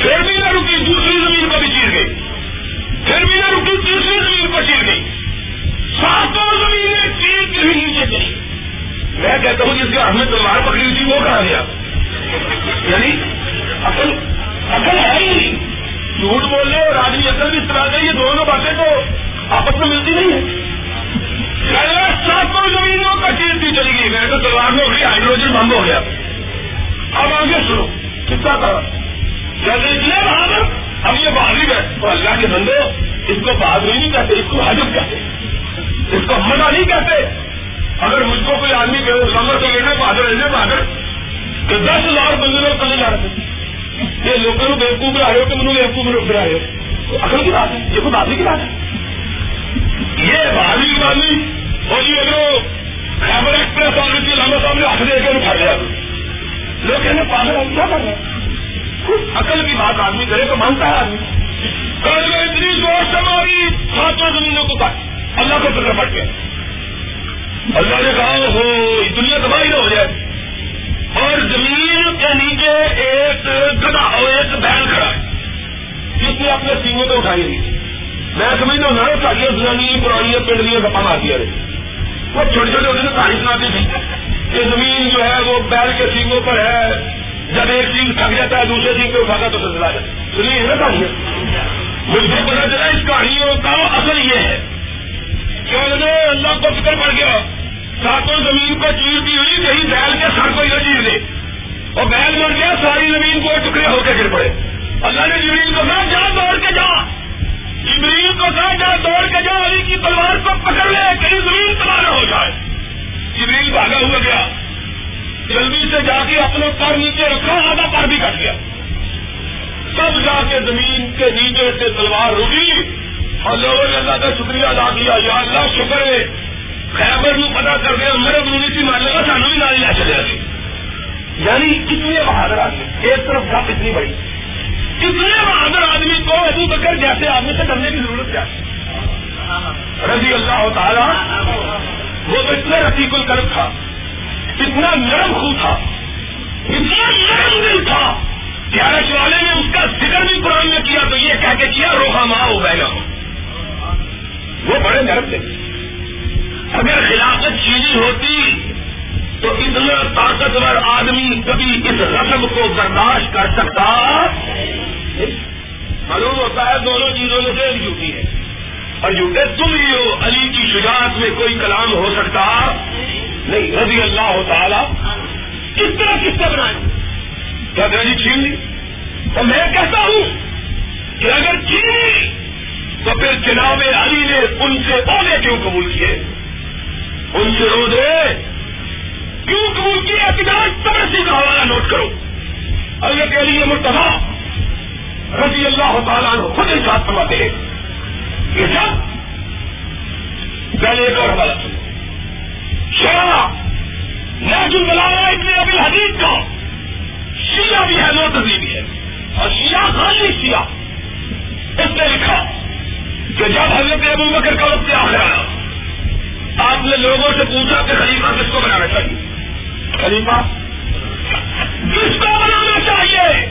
پھر بھی نہ رکی، دوسری زمین کو بھی چیر گئی۔ پھر بھی نہ رکی، تیسری زمین کو چیر گئی۔ ساتوں زمینیں چیر کے بھی نیچے گئی میں کہتا ہوں جس کے ہمیں تلوار پکڑی ہوئی تھی، وہ کہا گیا؟ یعنی اصل اصل ہے ہی نہیں۔ جھوٹ بولنے اور آدمی اصل بھی استعمال کرے، یہ دونوں باتیں تو آپس میں ملتی نہیں ہے ساتوں زمینوں کا چیرتی چلی گئی۔ میں تو تلوار میں ہو ہائیڈروجن بند ہو گیا۔ اب آگے سنو، کتنا کرا اتنے بہادر اب یہ بہادری ہے تو اللہ کے بندے، اس کو بہادری نہیں کہتے، اس کو حجب کہتے۔ اس کو مزہ نہیں کہتے۔ اگر مجھ کو کوئی آدمی کہ سمر تو لینا بہادر رہنے، بہادر۔ کہ دس ہزار بندے لوگ کلے جا رہے یہ لوگوں کو بیوقوف میں آئے ہو کہ منہ بیوقوف میں روک رہے ہو؟ اصل کی بات ہے، یہ کوئی بہادری کی بات ہے۔ یہ بہادری کی بات نہیں۔ اور یہ اگر خیبر ایکسپریس والی تھی، علامہ صاحب نے ہاتھ دے کے اٹھا لیا لوگ کہنے پاگل ہم کیا کر رہے ہیں؟ عقل کی بات آدمی کرے تو مانتا ہے آدمی۔ کل میں اتنی زور سے ماری ساتوں زمینوں کو کاٹ اللہ کو فکر پڑ گیا اللہ نے کہا ہو دنیا تباہی نہ ہو جائے. اور زمین کے نیچے ایک گدا اور ایک بیل کھڑا ہے۔ جس نے اپنے سینگوں کو اٹھائی نہیں میں سمجھتا ہوں نا ساڑیاں سنانی پرانی پنڈ پنڈلیاں گپا مارتی رہے وہ چھوٹے چھوٹے ہوتے کہانی سناتی تھی۔ کہ زمین جو ہے وہ بیل کے سینگوں پر ہے۔ جب ایک سینگ تھک جاتا ہے، دوسرے سینگ پہ اٹھاتا تو سلسلہ جاتا ہے۔ سنیے ہے نا کہانی مجھ کو پتا چلا، اس کہانیوں کا اصل یہ ہے کہ اللہ کو فکر پڑ گیا۔ ساتوں زمین کو چیز دی ہوئی کہیں بیل کے ساتوں یہ چیز دے۔ اور بیل مر گیا، ساری زمین کو ٹکڑے ہو کے گر پڑے۔ اللہ نے جبریل کو کہا، جا دوڑ کے جا۔ جبریل کو کہا، جا دوڑ کے جا، علی کی تلوار کو پکڑ لے کہیں زمین تباہ نہ ہو جائے۔ جبریل بھاگا ہوا گیا۔ جلدی سے جا کے اپنے پر نیچے رکھا، آدھا پر بھی کٹ گیا۔ سب جا کے زمین کے نیچے سے تلوار رکی۔ اور لوگوں نے اللہ کا شکریہ ادا کیا، یا اللہ شکر ہے۔ خیبر نو پتا کر دیا میرے مونی سی مان لگا سانو بھی نالی لے چلے گئے جی۔ یعنی کتنے بہادر آدمی، ایک طرف جا کتنی بڑی۔ کتنے بہادر آدمی کو ابو بکر جیسے آدمی سے کرنے کی ضرورت کیا؟ رضی اللہ تعالیٰ، وہ تو اتنا رفیق القرب تھا، اتنا نرم خو تھا، اتنا نرم دل تھا۔ گیارہ والے نے اس کا ذکر بھی قرآن میں کیا، تو یہ کہہ کے کیا روحا ماں ہو گئے گا۔ وہ بڑے نرم تھے۔ اگر خلافت چینی ہوتی تو اتنا طاقتور آدمی کبھی اس رسم کو برداشت کر سکتا؟ معلوم ہوتا ہے دونوں چیزوں میں سے ایک جھوٹی ہے۔ اور جھوٹے تم ہی ہو، علی کی شجاعت میں کوئی کلام ہو سکتا؟ نہیں، رضی اللہ ہو تعالی۔ کس طرح کس سے بنائے؟ کیا دہلی چھین لی؟ اور میں کہتا ہوں کہ اگر چھین لی تو پھر جناب علی نے ان سے عہدے کیوں قبول کیے؟ ان سے عہدے کیوں قبول کیے احتجاج تبرسی کا حوالہ نوٹ کرو۔ اللہ کے لیے مرتبہ رضی اللہ تعالیٰ عنہ خود ہی ساتھ سماتے ہیں یہ سب پہلے ایک اور حوالہ سنو۔ شرح نیچل بلانا اتنے ابھی حدیث کا شیعہ بھی ہے موتزی بھی ہے۔ اور شیعہ خالی سیاہ اس نے لکھا کہ جب حضرت ابو بکر کا وقت آخر آیا آپ نے لوگوں سے پوچھا کہ خلیفہ کس کو بنانا چاہیے؟ خلیفہ کس کو بنانا چاہیے؟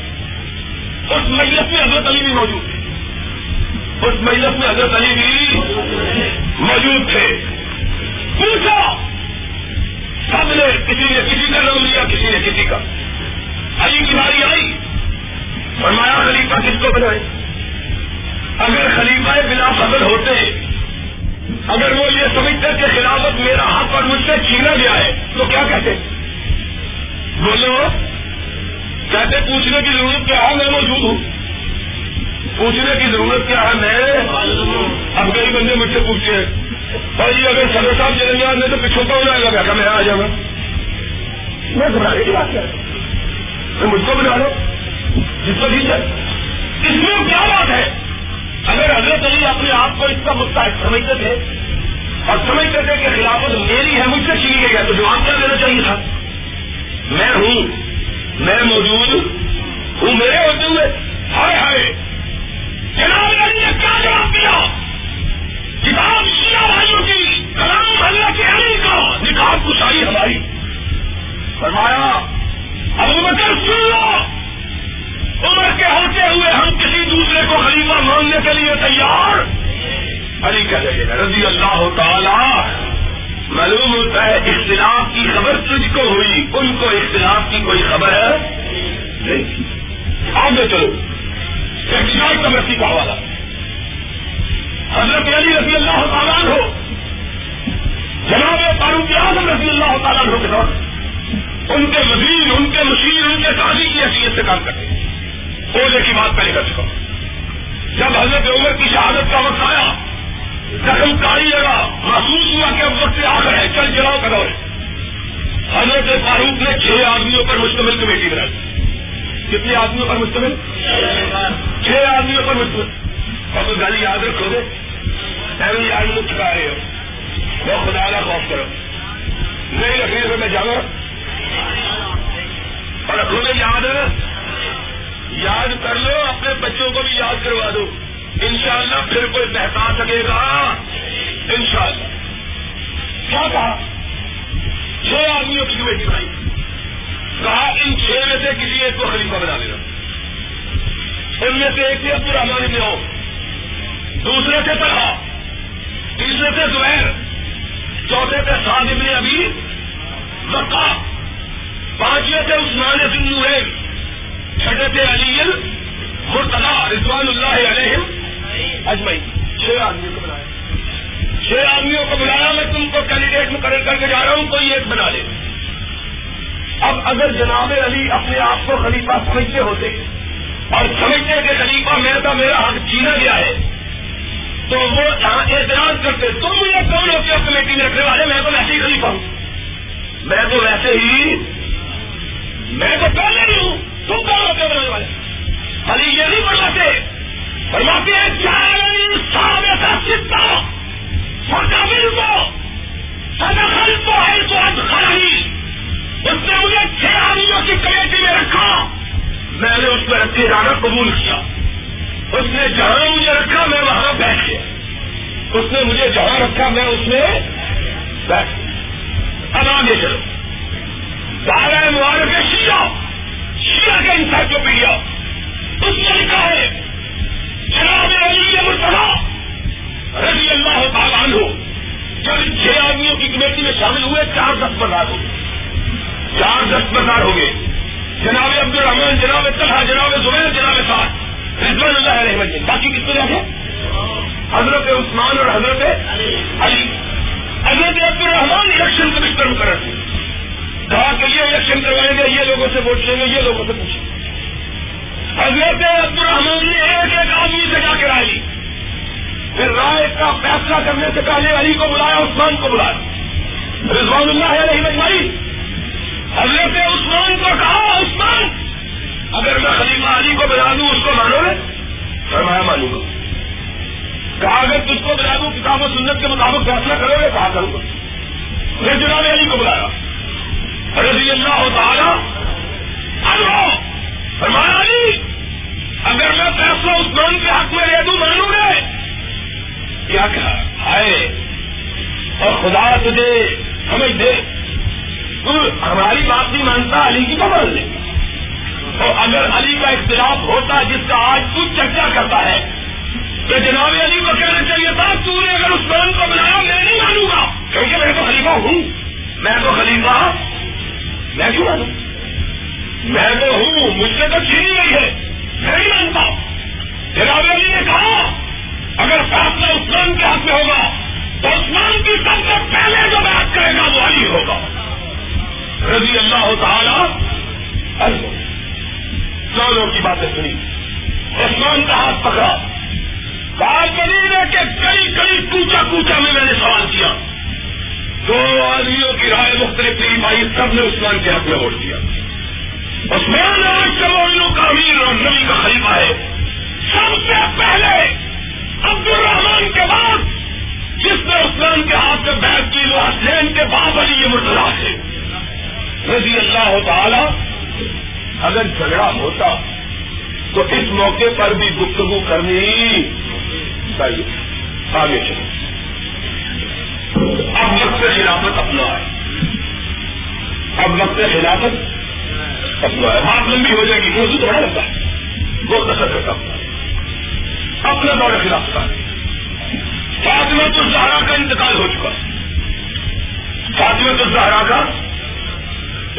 اس مجلس میں حضرت علی بھی موجود تھے۔ اس مجلس میں حضرت علی بھی موجود تھے۔ پوچھا، سب نے کسی نے کسی کا نام لیا، کسی نے کسی کا۔ علی کی باری آئی۔ فرمایا، خلیفہ کس کو بنائے؟ اگر خلیفہ بلا فضل ہوتے اگر وہ یہ سمجھتے کہ خلافت میرا حق اور مجھ سے چھینا گیا ہے تو کیا کہتے؟ بولو، کہتے، پوچھنے کی ضرورت کیا ہے؟ میں موجود ہوں۔ پوچھنے کی ضرورت کیا ہے؟ میں؟ اب کئی بندے مجھ سے پوچھتے ہیں اور یہ اگر صدر صاحب چلیں گے میں تو پچھوتا ہو جائے گا میں آ جاؤں۔ گا میں گھبرانے کی بات کر مجھ کو بنا لو۔ جس کو ٹھیک ہے اس میں کیا بات ہے؟ اگر حضرت علی اپنے آپ کو اس کا مستحق سمجھتے تھے اور سمجھتے تھے کہ خلافت میری ہے، مجھ سے چھینی گئی ہے تو جواب کیا دینا چاہیے تھا؟ میں ہوں، میں موجود ہوں، میرے ہوتے ہوئے ہائے ہائے! جناب علی نے کیا جواب دیا؟ کتاب شیعہ بھائیوں کی، کلام حضرت کے علی کا نکاب کشائی ہماری۔ فرمایا، ابو بکر سن لو! عمر کے ہوتے ہوئے ہم کسی دوسرے کو خلیفہ مانگنے کے لیے تیار؟ علی کہہ رہے ہیں رضی اللہ تعالی معلوم ہوتا ہے اختلاف کی خبر تجھ کو ہوئی، ان کو اختلاف کی کوئی خبر ہے نہیں آگے چلو احتجاج کمیٹی کا حوالہ۔ حضرت علی رضی اللہ تعالیٰ ہو جناب فاروق اعظم رضی اللہ تعالیٰ ہو کے دور ان کے وزیر ان کے مشیر، ان کے قاضی کی حیثیت سے کام کرتے ہیں۔ بولنے کی بات پہلے کر چکا ہوں جب حضرت عمر کی شہادت کا وقت آیا، زخم کاری لگا، محسوس ہوا کہ اب وقت آخر ہے، چل چلاؤ کا دور حضرت فاروق نے چھ آدمیوں پر مشتمل کمیٹی بنائی۔ کتنے آدمیوں پر مشتمل؟ چھ آدمیوں پر مشتمل۔ اور گالی یاد رکھو گے؟ ایویں یاد میں چکا رہے ہو۔ وہ خدا کا خوف کرو۔ نہیں رکھنے سے میں جاؤں۔ اور رکھو گے یاد یاد کر لو، اپنے بچوں کو بھی یاد کروا دو۔ انشاءاللہ پھر کوئی بہتا سکے گا۔ انشاءاللہ۔ کیا کہا؟ چھ آدمیوں کی کمیٹی بنائی کہا، ان چھ میں سے کسی ایک کو خلیفہ بنا لینا۔ ان میں سے ایک تھے عبد الرحمان ابن ہو دوسرے سے پڑھا تیسرے سے زبیر۔ چوتھے سے سعد ابن ابھی وقا پانچویں سے عثمان سنگھ نویل چھٹے تھے علی مرتلا رضوان اللہ علیہ اجمئی چھ آدمیوں کو بنایا چھ آدمیوں کو بلایا، میں تم کو کینڈیڈیٹ مقرر کر کے جا رہا ہوں، کوئی ایک بنا لے۔ اب اگر جناب علی اپنے آپ کو خلیفہ سمجھتے ہوتے اور سمجھتے کہ خلیفہ میرا تھا، میرا حق چھینا گیا ہے، تو وہ اعتراض کرتے، تم مجھے کون ہوتے ہو کمیٹی میں رکھنے والے؟ میں تو ویسے ہی خلیفہ ہوں۔ میں تو ویسے ہی میں تو پہلے نہیں ہوں۔ تم کون ہوتے بنانے والے؟ علی یہ نہیں بنواتے فرماتے ہیں چار صاحب ایسا سکتا سرکاری کو سدخل تو ہے تو اب اس نے مجھے چھ آدمیوں کی کمیٹی میں رکھا۔ میں نے اس میں رکھے جانا قبول کیا۔ اس نے جہاں مجھے رکھا، میں وہاں بیٹھ گیا۔ اس نے مجھے جہاں رکھا، میں اس میں بیٹھ اب آگے چلو۔ سارا مبارک شیعہ۔ شیعہ کا انسائکلوپیڈیا اس میں لکھا ہے۔ جناب علی مرتبہ رضی اللہ تعالیٰ عنہ جب چھ آدمیوں کی کمیٹی میں شامل ہوئے، چار دس بازار ہو گئے چار دس بازار ہو گئے جناب عبد الرحمان جناب طلحہ، جناب زبیر، جناب صاحب رضوان اللہ علیہ باقی کتنے جاتے حضرت عثمان اور حضرت علی۔ حضرت عبد الرحمان الیکشن کمشنر مقرر تھے۔ کہا کہ یہ الیکشن کروائیں گے یہ لوگوں سے ووٹ لیں گے، یہ لوگوں سے پوچھیں گے۔ حضرت عبد الرحمان نے جی ایک ایک آدمی سے جا کے رائے لی۔ پھر رائے کا فیصلہ کرنے سے پہلے علی کو بلایا، عثمان کو بلایا۔ رضوان اللہ علیہ مجمعی حضرت عثمان کو کہا، عثمان، اگر میں خلیفہ علی کو بلا دوں، اس کو مانو گے؟ فرمایا مانوں گا۔ کہا، اگر تجھ کو بلا دوں، کتاب و سنت کے مطابق فیصلہ کرو گے، کہا کروں گا۔ پھر جناب علی کو بلایا۔ رضی اللہ تعالی فرمایا، علی، اگر میں فیصلہ عثمان کے حق میں لے دوں مانوں گے. کیا کہا؟ ہائے، اور خدا تجھے سمجھ دے. تو ہماری بات نہیں مانتا، علی کی تو مان لے. اور اگر علی کا اختلاف ہوتا، جس کا آج تو چرچا کرتا ہے، تو جناب علی کو کہنا چاہیے تھا، تو نے اگر عثمان کو بلایا، میں نہیں مانوں گا. کیونکہ میں تو خلیفہ ہوں، میں تو خلیفہ میں کیوں مانوں میں تو ہوں، مجھ سے تو چھینی گئی ہے۔ میں نہیں مانتا جناب علی نے کہا، اگر فیصلہ عثمان کے ہاتھ میں ہوگا، تو عثمان کی سب سے پہلے جو بات کرے گا، وہ علی ہوگا۔ رضی اللہ تعالی دونوں کی باتیں سنی۔ عثمان کا ہاتھ پکڑا۔ بات بنی ہے کہ کئی کئی کوچا کوچا میں میں نے سوال کیا۔ دو آدمیوں کی رائے مختلف نہیں پائی سب نے عثمان کے حق میں ووٹ دیا۔ عثمان آج سمولوں کا امیر اور نبی کا خلیفہ ہے۔ سب سے پہلے عبد الرحمان کے بعد جس نے عثمان کے ہاتھ میں بیٹھ کی، وہ حسین کے بعد علی یہ مرتلا ہے رضی اللہ تعالی، اگر جھگڑا ہوتا تو اس موقع پر بھی گفتگو کرنی چاہیے۔ آگے چلو اب وقت خلافت اپنا ہے۔ اب وقت خلافت اپنا ہے۔ بات لمبی ہو جائے گی، موضوع تھوڑا لگتا ہے۔ بہت اثر کرتا اپنا دور خلاف کا فاطمہ تو زہرا کا انتقال ہو چکا۔ فاطمہ تو زہرا کا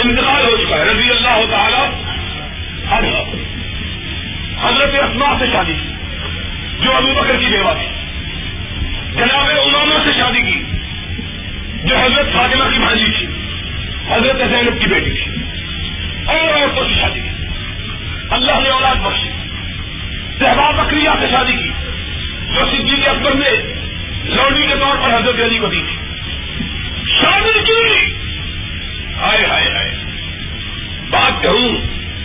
انتقال ہو چکا ہے۔ رضی اللہ تعالی حضرت اسما سے شادی کی۔ جو ابو بکر کی بیوہ تھی۔ جناب امامہ سے شادی کی۔ جو حضرت فاطمہ کی بھانجی تھی، حضرت زینب کی بیٹی تھی، اور عورتوں سے شادی کی۔ اللہ نے اولاد بخشی۔ صحبا بکریا سے شادی کی۔ جو صدیق اکبر نے لوڈی کے طور پر حضرت علی کو دی تھی۔ شادی کی۔ ہائے ہائے ہائے۔ بات کہوں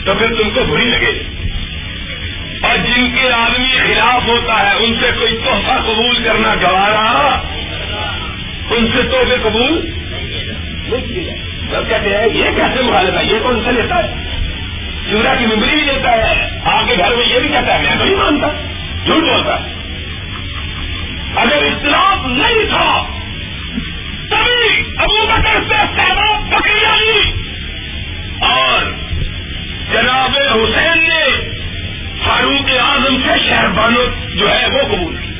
تو پھر تم کو بری لگے۔ اور جن کے آدمی خلاف ہوتا ہے، ان سے کوئی تحفہ قبول کرنا گوارا۔ ان سے تحفے قبول سب کہتے ہیں یہ کیسے مخالف ہے؟ یہ کون سا لیتا ہے؟ چورا کی ممبری بھی لیتا ہے آپ کے گھر میں یہ بھی کہتا ہے، میں تو نہیں مانتا۔ جھوٹ بولتا ہے۔ اگر اختلاف نہیں تھا، تبھی ابو بکر سے سہباب بکریا لی اور جناب حسین نے فاروق اعظم سے شہربانو جو ہے وہ قبول کی،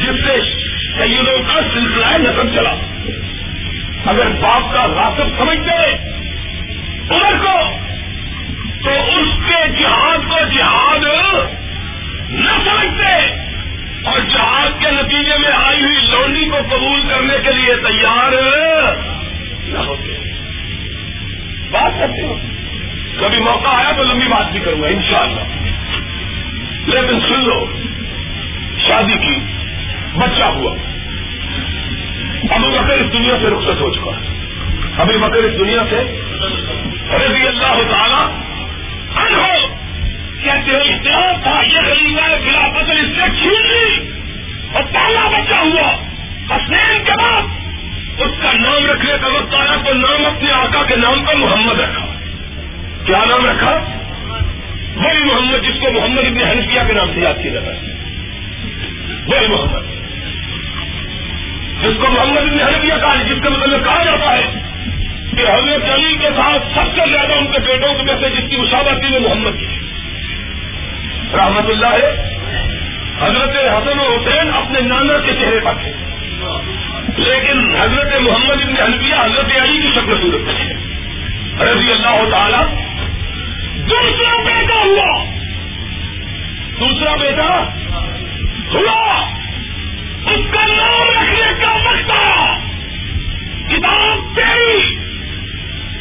جس سے سیدوں کا سلسلہ نسب چلا۔ اگر باپ کا راسب سمجھتے عمر کو تو اس کے جہاد کو جہاد نہ سمجھتے اور جہاد کے نتیجے میں آئی ہوئی لونڈی کو قبول کرنے کے لیے تیار نہ ہوتے۔ بات کرتے ہو کبھی موقع آیا تو لمبی بات بھی کروں گا، انشاءاللہ۔ لیکن سن لو، شادی کی، بچہ ہوا۔ ابو بکر اس دنیا سے رخصت ہو چکا ابھی بکر اس دنیا سے رضی اللہ تعالیٰ کہتے ہو اتنا تھا، یہ خلیفہ خلافت اس سے چھین لی۔ اور پہلا بچہ ہوا حسین کے بعد۔ اس کا نام رکھنے کا وقت آیا تو نام اپنے آقا کے نام پر محمد رکھا۔ کیا نام رکھا؟ وہی محمد، جس کو محمد ابن حنفیہ کے نام سے یاد کیا جاتا ہے۔ وہی محمد۔ جس کو محمد ابن حنفیہ کہا جس کا مطلب کہا جاتا ہے کہ حضرت علی کے ساتھ سب سے زیادہ ان کے بیٹوں کے میں سے جس کی مشابت تھی وہ محمد کی رحمت اللہ ہے حضرت حسن و حسین اپنے نانا کے چہرے پر تھے۔ لیکن حضرت محمد ابن حنفیہ حضرت علی کی شکل صورت تھی رضی اللہ تعالی، دوسرا بیٹا ہوا۔ دوسرا بیٹا ہوا۔ اس کا نام رکھنے کا وقت کتاب تیری۔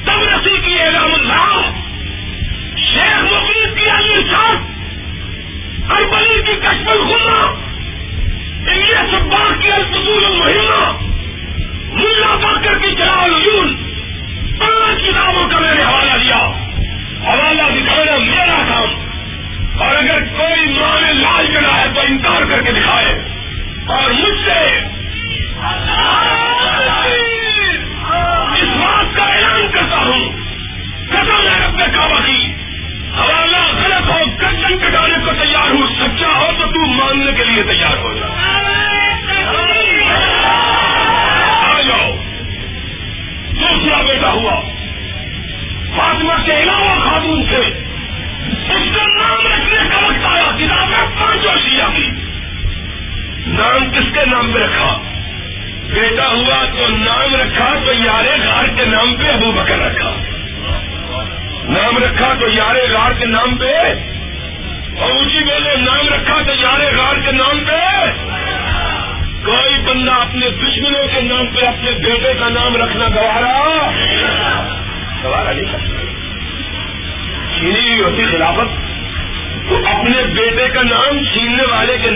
تب رسی کی اعلام اللہ۔ شیخ مفید کی علی صاحب اربلی کی کشمل خلا انڈیا سبار کی الفصول المہینہ۔ ملا باکر کی جلال یون پانچ کتابوں کا میں نے حوالہ دیا۔ حوالہ دکھانا میرا کام۔ اور اگر کوئی ماں نے لال چڑھا ہے تو انکار کر کے دکھائے۔ اور مجھ سے اس بات کا اعلان کرتا ہوں۔ قدم ہے اپنے کعبہ کی۔ حوالہ غلط ہو گردن کٹانے کو تیار ہوں۔ سچا ہو تو تو ماننے کے لیے تیار ہو جا۔ آ جاؤ۔ دوسرا بیٹا ہوا۔ فاطمہ کے علاوہ خاتون سے اس کا نام رکھنے کا وقت آیا۔ کتابیں پانچوں شیعہ کی۔ نام کس کے نام پہ رکھا؟ بیٹا ہوا تو نام رکھا تو یارے غار کے نام پہ، ابو بکر رکھا۔ نام رکھا تو یارے غار کے نام پہ۔ اور اونچی جی بولے، نام رکھا تو یارے غار کے نام پہ۔ کوئی بندہ اپنے دشمنوں کے نام پہ اپنے بیٹے کا نام رکھنا گوارا گوارا نہیں کرتا۔ چینی ہوتی خلافت تو اپنے بیٹے کا نام چھیننے والے کے